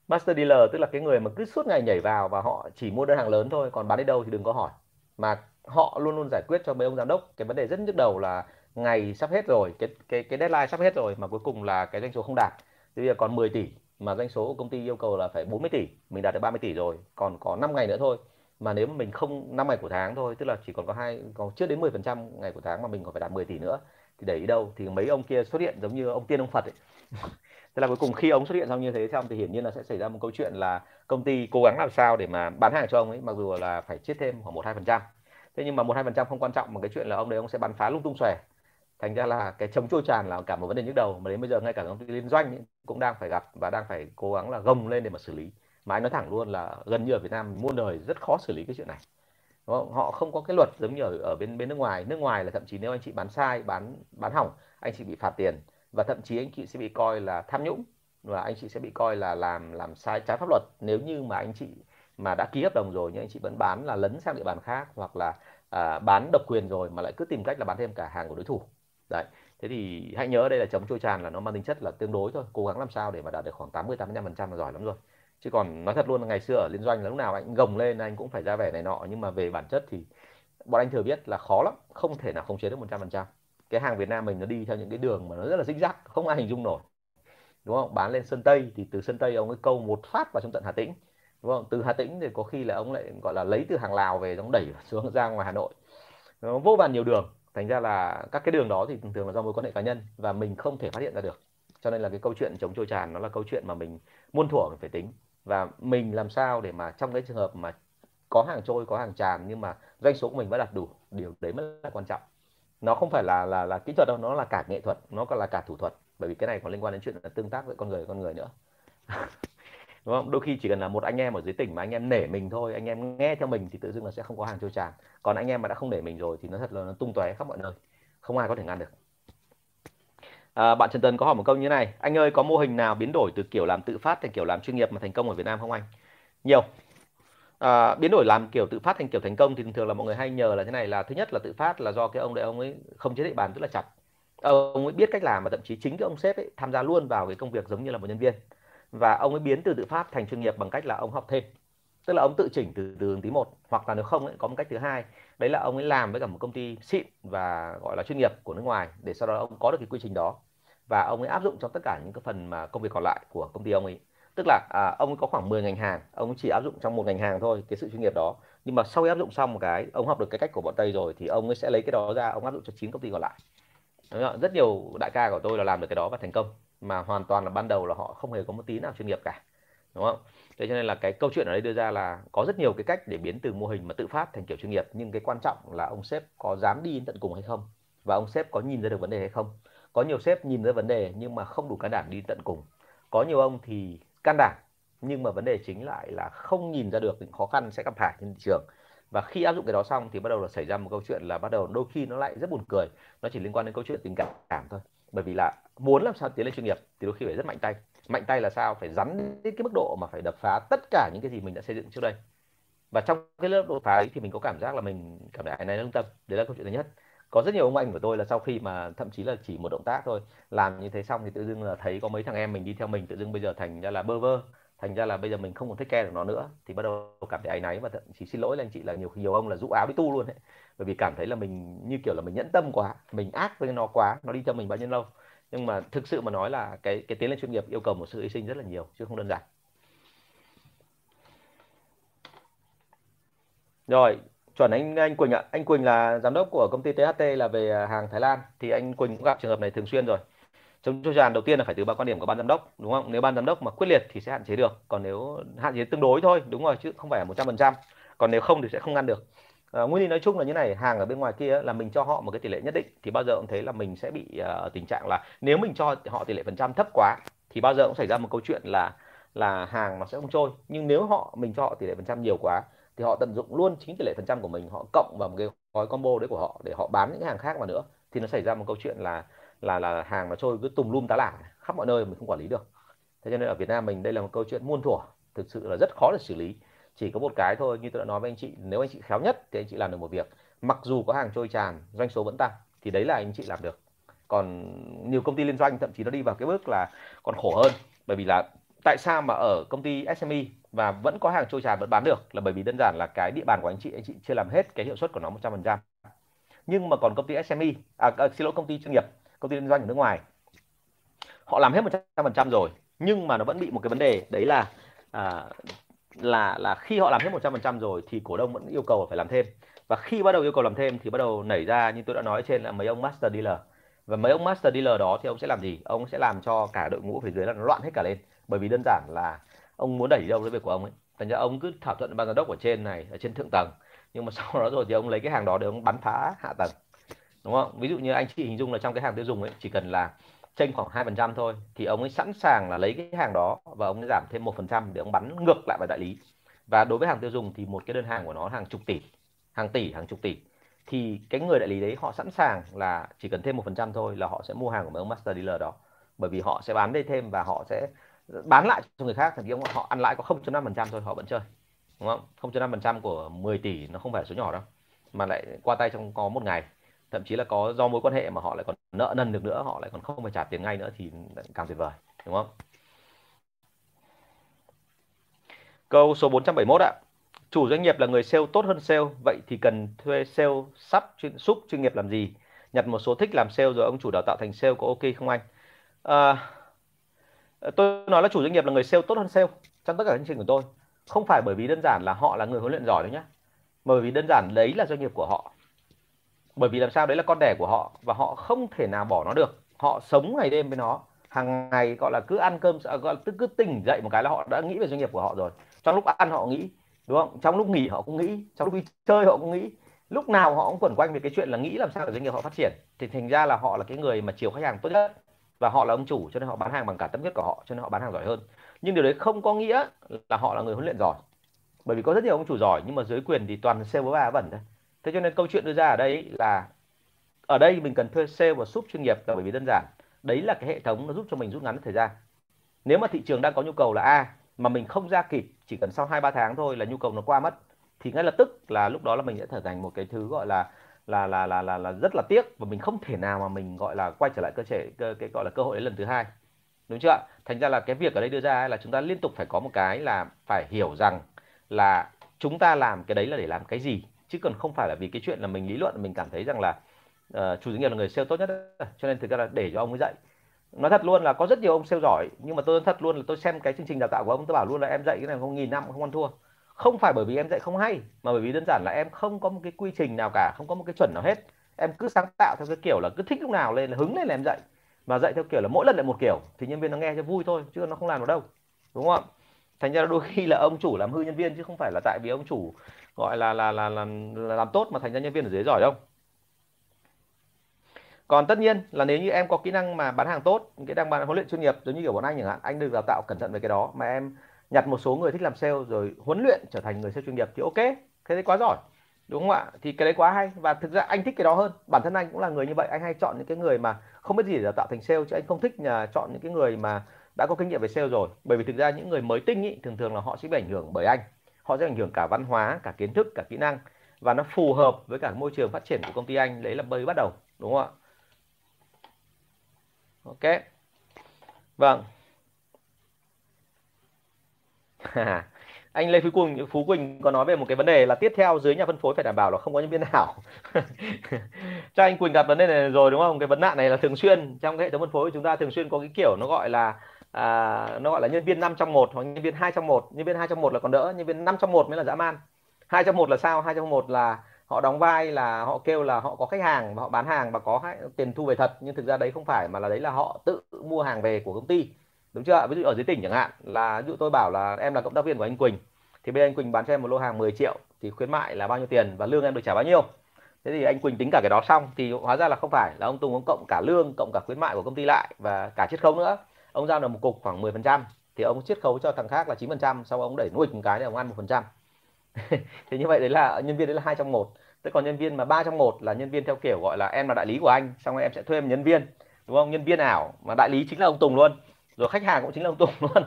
Master dealer tức là cái người mà cứ suốt ngày nhảy vào và họ chỉ mua đơn hàng lớn thôi, còn bán đi đâu thì đừng có hỏi. Mà họ luôn luôn giải quyết cho mấy ông giám đốc. Cái vấn đề rất nhức đầu là ngày sắp hết rồi, cái cái cái deadline sắp hết rồi mà cuối cùng là cái doanh số không đạt. Bây giờ còn 10 tỷ, mà doanh số của công ty yêu cầu là phải 40 tỷ, mình đạt được 30 tỷ rồi, còn có 5 ngày nữa thôi mà nếu mà mình không 5 ngày của tháng thôi tức là chỉ còn có hai còn chưa đến 10 phần trăm ngày của tháng mà mình còn phải đạt 10 tỷ nữa thì để ý đâu thì mấy ông kia xuất hiện giống như ông tiên ông Phật ấy. Thế là cuối cùng khi ông xuất hiện xong như thế xong thì hiển nhiên là sẽ xảy ra một câu chuyện là công ty cố gắng làm sao để mà bán hàng cho ông ấy mặc dù là phải chết thêm khoảng một hai phần trăm. Thế nhưng mà một hai phần trăm không quan trọng mà cái chuyện là ông đấy ông sẽ bắn phá lung tung xòe. Thành ra là cái chống trôi tràn là cả một vấn đề nhức đầu mà đến bây giờ ngay cả công ty liên doanh ấy, cũng đang phải gặp và đang phải cố gắng là gồng lên để mà xử lý mà anh nói thẳng luôn là gần như ở Việt Nam muôn đời rất khó xử lý cái chuyện này. Đúng không? họ không có cái luật giống như ở, ở bên bên nước ngoài. Nước ngoài là thậm chí nếu anh chị bán sai bán bán hỏng anh chị bị phạt tiền. Và thậm chí anh chị sẽ bị coi là tham nhũng. Và anh chị sẽ bị coi là làm làm sai trái pháp luật. Nếu như mà anh chị mà đã ký hợp đồng rồi nhưng anh chị vẫn bán là lấn sang địa bàn khác hoặc là à, bán độc quyền rồi mà lại cứ tìm cách là bán thêm cả hàng của đối thủ. Đấy. Thế thì hãy nhớ đây là chống trôi tràn là nó mang tính chất là tương đối thôi. Cố gắng làm sao để mà đạt được khoảng 80 85 phần trăm là giỏi lắm rồi chứ còn nói thật luôn là ngày xưa ở liên doanh là lúc nào anh gồng lên, anh cũng phải ra vẻ này nọ. Nhưng mà về bản chất thì bọn anh thừa biết là khó lắm, không thể nào khống chế được 100 phần trăm. Cái hàng Việt Nam mình nó đi theo những cái đường mà nó rất là dích rắc, không ai hình dung nổi. Đúng không? Bán lên sân Tây thì từ sân Tây ông ấy câu một phát vào trong tận Hà Tĩnh. Đúng không? Từ Hà Tĩnh thì có khi là ông lại gọi là lấy từ hàng Lào về, ông đẩy xuống ra ngoài Hà Nội. Nó vô vàn nhiều đường. Thành ra là các cái đường đó thì thường thường là do mối quan hệ cá nhân và mình không thể phát hiện ra được. Cho nên là cái câu chuyện chống trôi tràn nó là câu chuyện mà mình muôn thuở phải tính và mình làm sao để mà trong cái trường hợp mà có hàng trôi, có hàng tràn nhưng mà doanh số của mình vẫn đạt đủ, điều đấy mới là quan trọng. Nó không phải là là là kỹ thuật đâu, nó là cả nghệ thuật, nó còn là cả thủ thuật. Bởi vì cái này còn liên quan đến chuyện là tương tác với con người con người nữa. Đúng không? Đôi khi chỉ cần là một anh em ở dưới tỉnh mà anh em nể mình thôi, anh em nghe theo mình thì tự dưng là sẽ không có hàng trôi tràn. Còn anh em mà đã không nể mình rồi thì nó thật là nó tung tóe khắp mọi nơi. Không ai có thể ngăn được à, bạn Trần Tần có hỏi một câu như thế này. Anh ơi có mô hình nào biến đổi từ kiểu làm tự phát thành kiểu làm chuyên nghiệp mà thành công ở Việt Nam không anh? Nhiều. À, biến đổi làm kiểu tự phát thành kiểu thành công thì thường thường là mọi người hay nhờ là thế này là thứ nhất là tự phát là do cái ông đấy ông ấy không chế địa bàn rất là chặt. Ông ấy biết cách làm và thậm chí chính cái ông sếp ấy tham gia luôn vào cái công việc giống như là một nhân viên. Và ông ấy biến từ tự phát thành chuyên nghiệp bằng cách là ông học thêm tức là ông tự chỉnh từ từ tí một hoặc là nếu không ấy, có một cách thứ hai. Đấy là ông ấy làm với cả một công ty xịn và gọi là chuyên nghiệp của nước ngoài để sau đó ông có được cái quy trình đó. Và ông ấy áp dụng cho tất cả những cái phần mà công việc còn lại của công ty ông ấy. Tức là à, ông ấy có khoảng 10 ngành hàng ông ấy chỉ áp dụng trong một ngành hàng thôi cái sự chuyên nghiệp đó. Nhưng mà sau khi áp dụng xong một cái ông học được cái cách của bọn tây rồi thì ông ấy sẽ lấy cái đó ra ông áp dụng cho chín công ty còn lại. Rất nhiều đại ca của tôi là làm được cái đó và thành công mà hoàn toàn là ban đầu là họ không hề có một tí nào chuyên nghiệp cả. Đúng không? Thế cho nên là cái câu chuyện ở đây đưa ra là có rất nhiều cái cách để biến từ mô hình mà tự phát thành kiểu chuyên nghiệp, nhưng cái quan trọng là ông sếp có dám đi đến tận cùng hay không? Và ông sếp có nhìn ra được vấn đề hay không? Có nhiều sếp nhìn ra vấn đề nhưng mà không đủ can đảm đi tận cùng. Có nhiều ông thì can đảm, nhưng mà vấn đề chính lại là không nhìn ra được những khó khăn sẽ gặp phải trên thị trường. Và khi áp dụng cái đó xong thì bắt đầu là xảy ra một câu chuyện là bắt đầu đôi khi nó lại rất buồn cười. Nó chỉ liên quan đến câu chuyện tình cảm thôi. Bởi vì là muốn làm sao tiến lên chuyên nghiệp thì đôi khi phải rất mạnh tay mạnh tay là sao? Phải rắn đến cái mức độ mà phải đập phá tất cả những cái gì mình đã xây dựng trước đây. Và trong cái lớp đột phá ấy thì mình có cảm giác là mình cảm thấy này lương tâm. Đấy là câu chuyện thứ nhất. Có rất nhiều ông anh của tôi là sau khi mà thậm chí là chỉ một động tác thôi, làm như thế xong thì tự dưng là thấy có mấy thằng em mình đi theo mình, tự dưng bây giờ thành ra là bơ vơ, thành ra là bây giờ mình không còn thích care được nó nữa. Thì bắt đầu cảm thấy áy náy và thậm chí xin lỗi là anh chị, là nhiều nhiều ông là rũ áo đi tu luôn ấy. Bởi vì cảm thấy là mình như kiểu là mình nhẫn tâm quá, mình ác với nó quá, nó đi theo mình bao nhiêu lâu nhưng mà thực sự mà nói là cái cái tiến lên chuyên nghiệp yêu cầu một sự hy sinh rất là nhiều, chứ không đơn giản. Rồi, chuẩn anh anh Quỳnh ạ. Anh Quỳnh là giám đốc của công ty THT là về à, hàng Thái Lan. Thì anh Quỳnh cũng gặp trường hợp này thường xuyên rồi. Chống cho tràn đầu tiên là phải từ ba quan điểm của ban giám đốc, đúng không? Nếu ban giám đốc mà quyết liệt thì sẽ hạn chế được. Còn nếu hạn chế tương đối thôi, đúng rồi, chứ không phải một trăm phần trăm. Còn nếu không thì sẽ không ngăn được à, nguyên lý nói chung là như này hàng ở bên ngoài kia là mình cho họ một cái tỷ lệ nhất định thì bao giờ cũng thấy là mình sẽ bị uh, tình trạng là nếu mình cho họ tỷ lệ phần trăm thấp quá thì bao giờ cũng xảy ra một câu chuyện là là hàng nó sẽ không trôi. Nhưng nếu họ mình cho họ tỷ lệ phần trăm nhiều quá thì họ tận dụng luôn chính tỷ lệ phần trăm của mình họ cộng vào một cái gói combo đấy của họ để họ bán những hàng khác vào nữa thì nó xảy ra một câu chuyện là là là hàng nó trôi cứ tùm lum tá lả khắp mọi nơi mình không quản lý được. Thế cho nên ở Việt Nam mình đây là một câu chuyện muôn thuở thực sự là rất khó để xử lý chỉ có một cái thôi như tôi đã nói với anh chị nếu anh chị khéo nhất thì anh chị làm được một việc. Mặc dù có hàng trôi tràn doanh số vẫn tăng thì đấy là anh chị làm được. Còn nhiều công ty liên doanh thậm chí nó đi vào cái bước là còn khổ hơn. Bởi vì là tại sao mà ở công ty SME và vẫn có hàng trôi tràn vẫn bán được là bởi vì đơn giản là cái địa bàn của anh chị anh chị chưa làm hết cái hiệu suất của nó 100% nhưng mà còn công ty SME à, à xin lỗi công ty chuyên nghiệp công ty liên doanh ở nước ngoài họ làm hết 100% rồi nhưng mà nó vẫn bị một cái vấn đề đấy là à, là là khi họ làm hết 100% rồi thì cổ đông vẫn yêu cầu phải làm thêm. Và khi bắt đầu yêu cầu làm thêm thì bắt đầu nảy ra như tôi đã nói trên là mấy ông master dealer. Và mấy ông master dealer đó thì ông sẽ làm gì? Ông sẽ làm cho cả đội ngũ phía dưới là nó loạn hết cả lên. Bởi vì đơn giản là ông muốn đẩy đâu cái việc của ông ấy. Thành ra ông cứ thỏa thuận ban giám đốc ở trên này, ở trên thượng tầng. Nhưng mà sau đó rồi thì ông lấy cái hàng đó để ông bắn phá hạ tầng. Đúng không? Ví dụ như anh chị hình dung là trong cái hàng tiêu dùng ấy, chỉ cần là chênh khoảng hai phần trăm thôi, thì ông ấy sẵn sàng là lấy cái hàng đó và ông ấy giảm thêm một phần trăm để ông bắn ngược lại vào đại lý. Và đối với hàng tiêu dùng thì một cái đơn hàng của nó hàng chục tỷ, hàng tỷ, hàng chục tỷ. Thì cái người đại lý đấy họ sẵn sàng là chỉ cần thêm một phần trăm thôi là họ sẽ mua hàng của mấy ông master dealer đó. Bởi vì họ sẽ bán đây thêm và họ sẽ bán lại cho người khác thì ông họ ăn lãi có 0.5 phần trăm thôi, họ vẫn chơi, đúng không? 0.5 phần trăm của 10 tỷ nó không phải số nhỏ đâu, mà lại qua tay trong có một ngày thậm chí là có do mối quan hệ mà họ lại còn nợ nần được nữa họ lại còn không phải trả tiền ngay nữa thì càng tuyệt vời đúng không? Câu số 471 ạ. Chủ doanh nghiệp là người sale tốt hơn sale vậy thì cần thuê sale sắp chuyên súp chuyên nghiệp làm gì? Nhặt một số thích làm sale rồi ông chủ đào tạo thành sale có ok không anh? À, tôi nói là chủ doanh nghiệp là người sale tốt hơn sale trong tất cả chương trình của tôi. Không phải bởi vì đơn giản là họ là người huấn luyện giỏi đâu nhé bởi vì đơn giản đấy là doanh nghiệp của họ bởi vì làm sao đấy là con đẻ của họ và họ không thể nào bỏ nó được. Họ sống ngày đêm với nó hàng ngày gọi là cứ ăn cơm à, gọi là cứ, cứ tỉnh dậy một cái là họ đã nghĩ về doanh nghiệp của họ rồi. Trong lúc ăn họ nghĩ đúng không? Trong lúc nghỉ họ cũng nghĩ trong lúc đi chơi họ cũng nghĩ. Lúc nào họ cũng quẩn quanh về cái chuyện là nghĩ làm sao để doanh nghiệp họ phát triển. Thì thành ra là họ là cái người mà chiều khách hàng tốt nhất và họ là ông chủ cho nên họ bán hàng bằng cả tâm huyết của họ cho nên họ bán hàng giỏi hơn. Nhưng điều đấy không có nghĩa là họ là người huấn luyện giỏi. Bởi vì có rất nhiều ông chủ giỏi nhưng mà dưới quyền thì toàn sale với bà vẩn thôi thế cho nên câu chuyện đưa ra ở đây là ở đây mình cần thuê sale và sub chuyên nghiệp là bởi vì đơn giản. Đấy là cái hệ thống nó giúp cho mình rút ngắn thời gian. Nếu mà thị trường đang có nhu cầu là a mà mình không ra kịp chỉ cần sau hai ba tháng thôi là nhu cầu nó qua mất thì ngay lập tức là lúc đó là mình sẽ trở thành một cái thứ gọi là là là là là, là rất là tiếc và mình không thể nào mà mình gọi là quay trở lại cơ thể cơ cái gọi là cơ hội đấy lần thứ hai. Đúng chưa thành ra là cái việc ở đây đưa ra là chúng ta liên tục phải có một cái là phải hiểu rằng là chúng ta làm cái đấy là để làm cái gì chứ còn không phải là vì cái chuyện là mình lý luận mình cảm thấy rằng là uh, chủ doanh nghiệp là người sale tốt nhất đó. cho nên thực ra là để cho ông ấy dạy. Nói thật luôn là có rất nhiều ông sale giỏi nhưng mà tôi nói thật luôn là tôi xem cái chương trình đào tạo của ông tôi bảo luôn là em dạy cái này không nghìn năm không ăn thua. Không phải bởi vì em dạy không hay mà bởi vì đơn giản là em không có một cái quy trình nào cả không có một cái chuẩn nào hết. Em cứ sáng tạo theo cái kiểu là cứ thích lúc nào lên là hứng lên là em dạy. Mà dạy theo kiểu là mỗi lần lại một kiểu thì nhân viên nó nghe cho vui thôi chứ nó không làm được đâu. Đúng không thành ra đôi khi là ông chủ làm hư nhân viên chứ không phải là tại vì ông chủ gọi là là là, là, là làm tốt mà thành ra nhân viên ở dưới giỏi đâu. Còn tất nhiên là nếu như em có kỹ năng mà bán hàng tốt kỹ năng bán huấn luyện chuyên nghiệp giống như kiểu bọn anh chẳng hạn anh được đào tạo cẩn thận về cái đó mà em nhặt một số người thích làm sale rồi huấn luyện trở thành người sale chuyên nghiệp thì ok cái đấy quá giỏi đúng không ạ? Thì cái đấy quá hay và thực ra anh thích cái đó hơn bản thân anh cũng là người như vậy anh hay chọn những cái người mà không biết gì để đào tạo thành sale chứ anh không thích nhà chọn những cái người mà đã có kinh nghiệm về sale rồi. Bởi vì thực ra những người mới tinh ý, thường thường là họ sẽ bị ảnh hưởng bởi anh họ sẽ ảnh hưởng cả văn hóa, cả kiến thức, cả kỹ năng và nó phù hợp với cả môi trường phát triển của công ty anh. Đấy là bơi bắt đầu, đúng không ạ? Ok. Vâng. Anh Lê Phú Quỳnh Phú Quỳnh có nói về một cái vấn đề là tiếp theo dưới nhà phân phối phải đảm bảo là không có nhân viên ảo cho anh Quỳnh gặp vấn đề này rồi, đúng không? Cái vấn nạn này là thường xuyên. Trong cái hệ thống phân phối của chúng ta thường xuyên có cái kiểu nó gọi là à, nó gọi là nhân viên 5 trong một hoặc nhân viên 2 trong một. Nhân viên 2 trong một là còn đỡ nhân viên 5 trong một mới là dã man. 2 trong một là sao? 2 trong một là họ đóng vai là họ kêu là họ có khách hàng và họ bán hàng và có tiền thu về thật. Nhưng thực ra đấy không phải mà là đấy là họ tự mua hàng về của công ty. Đúng chưa ví dụ ở dưới tỉnh chẳng hạn là ví dụ tôi bảo là em là cộng tác viên của anh Quỳnh thì bên anh Quỳnh bán cho em một lô hàng 10 triệu thì khuyến mại là bao nhiêu tiền và lương em được trả bao nhiêu? Thế thì anh Quỳnh tính cả cái đó xong thì hóa ra là không phải là ông Tùng ông cộng cả lương cộng cả khuyến mại của công ty lại và cả chiết khấu nữa ông giao được một cục khoảng 10% thì ông chiết khấu cho thằng khác là 9% sau ông đẩy nuôi một cái để ông ăn một phần trăm. Thì như vậy đấy là nhân viên đấy là hai trong một. Thế còn nhân viên mà ba trong một là nhân viên theo kiểu gọi là em là đại lý của anh, xong rồi em sẽ thuê một nhân viên, đúng không? Nhân viên ảo mà đại lý chính là ông Tùng luôn. Rồi khách hàng cũng chính là ông Tùng luôn.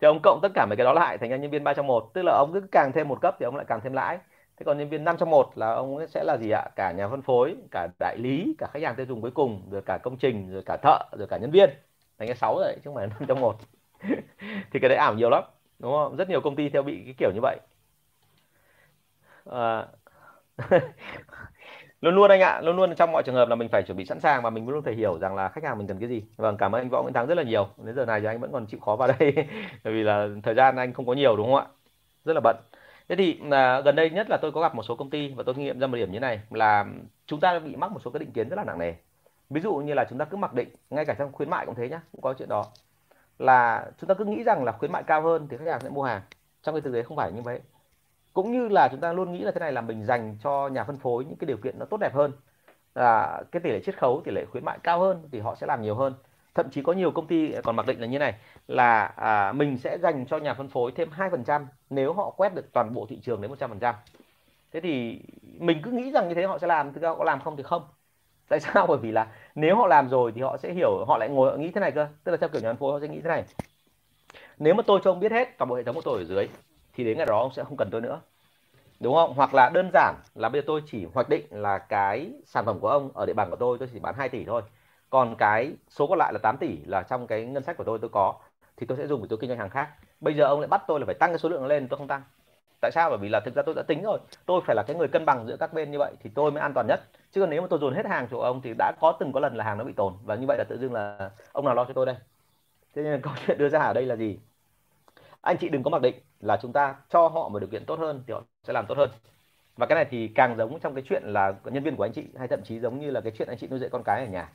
Thì ông cộng tất cả mấy cái đó lại thành ra nhân viên ba trong một. Tức là ông cứ càng thêm một cấp thì ông lại càng thêm lãi. Thế còn nhân viên năm trong một là ông sẽ là gì ạ? Cả nhà phân phối, cả đại lý, cả khách hàng tiêu dùng cuối cùng, rồi cả công trình, rồi cả thợ, rồi cả nhân viên thành cái sáu rồi chứ không phải năm trong một. Thì cái đấy ảo nhiều lắm đúng không? Rất nhiều công ty theo bị cái kiểu như vậy. À, luôn luôn anh ạ luôn luôn trong mọi trường hợp là mình phải chuẩn bị sẵn sàng và mình luôn phải hiểu rằng là khách hàng mình cần cái gì. Vâng cảm ơn anh võ nguyễn thắng rất là nhiều. Đến giờ này thì anh vẫn còn chịu khó vào đây bởi vì là thời gian anh không có nhiều đúng không ạ? Rất là bận. Thế thì à, gần đây nhất là tôi có gặp một số công ty và tôi kinh nghiệm ra một điểm như này là chúng ta bị mắc một số cái định kiến rất là nặng nề ví dụ như là chúng ta cứ mặc định ngay cả trong khuyến mại cũng thế nhá cũng có chuyện đó. Là chúng ta cứ nghĩ rằng là khuyến mại cao hơn thì khách hàng sẽ mua hàng. Trong cái thực tế không phải như vậy. Cũng như là chúng ta luôn nghĩ là thế này là mình dành cho nhà phân phối những cái điều kiện nó tốt đẹp hơn. Là cái tỷ lệ chiết khấu tỷ lệ khuyến mại cao hơn thì họ sẽ làm nhiều hơn. Thậm chí có nhiều công ty còn mặc định là như này là à, mình sẽ dành cho nhà phân phối thêm 2% nếu họ quét được toàn bộ thị trường đến 100% thế thì mình cứ nghĩ rằng như thế họ sẽ làm thực ra họ có làm không thì không tại sao? Bởi vì là nếu họ làm rồi thì họ sẽ hiểu, họ lại ngồi nghĩ thế này cơ. Tức là theo kiểu nhà phân phối họ sẽ nghĩ thế này. Nếu mà tôi cho ông biết hết toàn bộ hệ thống của tôi ở dưới, thì đến ngày đó ông sẽ không cần tôi nữa. Đúng không? Hoặc là đơn giản là bây giờ tôi chỉ hoạch định là cái sản phẩm của ông ở địa bàn của tôi tôi chỉ bán 2 tỷ thôi. Còn cái số còn lại là 8 tỷ là trong cái ngân sách của tôi tôi có, thì tôi sẽ dùng để tôi kinh doanh hàng khác. Bây giờ ông lại bắt tôi là phải tăng cái số lượng lên, tôi không tăng tại sao? Bởi vì là thực ra tôi đã tính rồi. Tôi phải là cái người cân bằng giữa các bên như vậy thì tôi mới an toàn nhất. Chứ còn nếu mà tôi dồn hết hàng cho ông thì đã có từng có lần là hàng nó bị tồn. Và như vậy là tự dưng là ông nào lo cho tôi đây? Thế nên câu chuyện đưa ra ở đây là gì? Anh chị đừng có mặc định là chúng ta cho họ một điều kiện tốt hơn thì họ sẽ làm tốt hơn. Và cái này thì càng giống trong cái chuyện là nhân viên của anh chị, hay thậm chí giống như là cái chuyện anh chị nuôi dạy con cái ở nhà.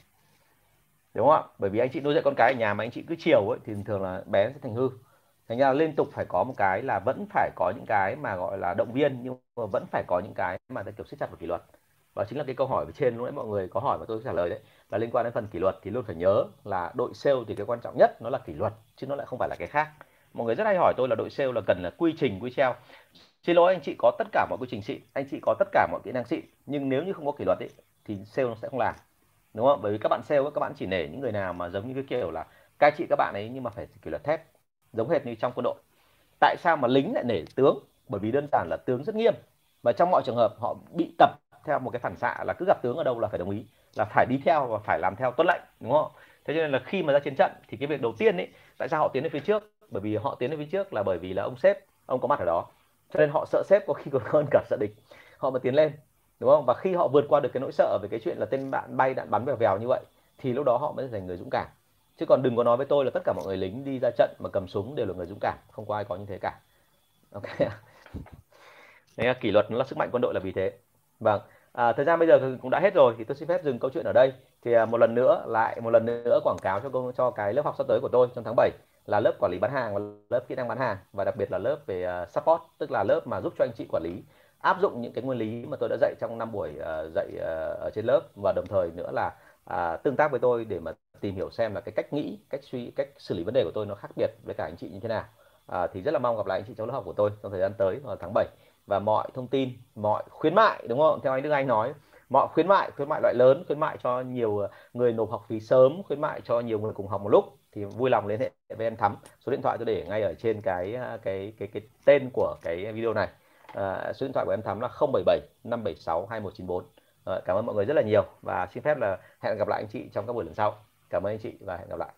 Đúng không ạ? Bởi vì anh chị nuôi dạy con cái ở nhà mà anh chị cứ chiều ấy, thì thường là bé sẽ thành hư thành ra liên tục phải có một cái là vẫn phải có những cái mà gọi là động viên nhưng mà vẫn phải có những cái mà kiểu siết chặt vào kỷ luật. Và chính là cái câu hỏi ở trên lúc nãy mọi người có hỏi và tôi trả lời đấy là liên quan đến phần kỷ luật thì luôn phải nhớ là đội sale thì cái quan trọng nhất nó là kỷ luật chứ nó lại không phải là cái khác. Mọi người rất hay hỏi tôi là đội sale là cần là quy trình quy treo. Xin lỗi anh chị có tất cả mọi quy trình xịn anh chị có tất cả mọi kỹ năng xịn nhưng nếu như không có kỷ luật ấy, thì sale nó sẽ không làm. Đúng không? Bởi vì các bạn sale các bạn chỉ nể những người nào mà giống như cái kiểu là cai trị các bạn ấy nhưng mà phải kỷ luật thép giống hệt như trong quân đội. Tại sao mà lính lại nể tướng? Bởi vì đơn giản là tướng rất nghiêm. Và trong mọi trường hợp, họ bị tập theo một cái phản xạ là cứ gặp tướng ở đâu là phải đồng ý, là phải đi theo và phải làm theo tuân lệnh, đúng không? Thế cho nên là khi mà ra chiến trận thì cái việc đầu tiên ấy tại sao họ tiến lên phía trước? Bởi vì họ tiến lên phía trước là bởi vì là ông sếp, ông có mặt ở đó. Cho nên họ sợ sếp có khi còn hơn cả sợ địch. Họ mà tiến lên, đúng không? Và khi họ vượt qua được cái nỗi sợ về cái chuyện là tên bạn bay, đạn bắn vèo vèo như vậy, thì lúc đó họ mới thành người dũng cảm chứ còn đừng có nói với tôi là tất cả mọi người lính đi ra trận mà cầm súng đều là người dũng cảm. Không có ai có như thế cả. Ok. Đấy là kỷ luật nó là sức mạnh quân đội là vì thế. Vâng. À, thời gian bây giờ cũng đã hết rồi thì tôi xin phép dừng câu chuyện ở đây. Thì à, một lần nữa lại một lần nữa quảng cáo cho cho cái lớp học sắp tới của tôi trong tháng 7 là lớp quản lý bán hàng và lớp kỹ năng bán hàng. Và đặc biệt là lớp về uh, support tức là lớp mà giúp cho anh chị quản lý áp dụng những cái nguyên lý mà tôi đã dạy trong năm buổi uh, dạy uh, ở trên lớp. Và đồng thời nữa là à, tương tác với tôi để mà tìm hiểu xem là cái cách nghĩ cách suy cách xử lý vấn đề của tôi nó khác biệt với cả anh chị như thế nào. À, thì rất là mong gặp lại anh chị trong lớp học của tôi trong thời gian tới vào tháng 7 và mọi thông tin mọi khuyến mại đúng không? Theo anh Đức Anh nói mọi khuyến mại khuyến mại loại lớn khuyến mại cho nhiều à, người nộp học phí sớm khuyến mại cho nhiều người cùng học một lúc thì vui lòng liên hệ với em Thắm. Số điện thoại tôi để ngay ở trên cái à, cái cái cái tên của cái video này. À, số điện thoại của em Thắm là 077 576 2194 cảm ơn mọi người rất là nhiều và xin phép là hẹn gặp lại anh chị trong các buổi lần sau. Cảm ơn anh chị và hẹn gặp lại.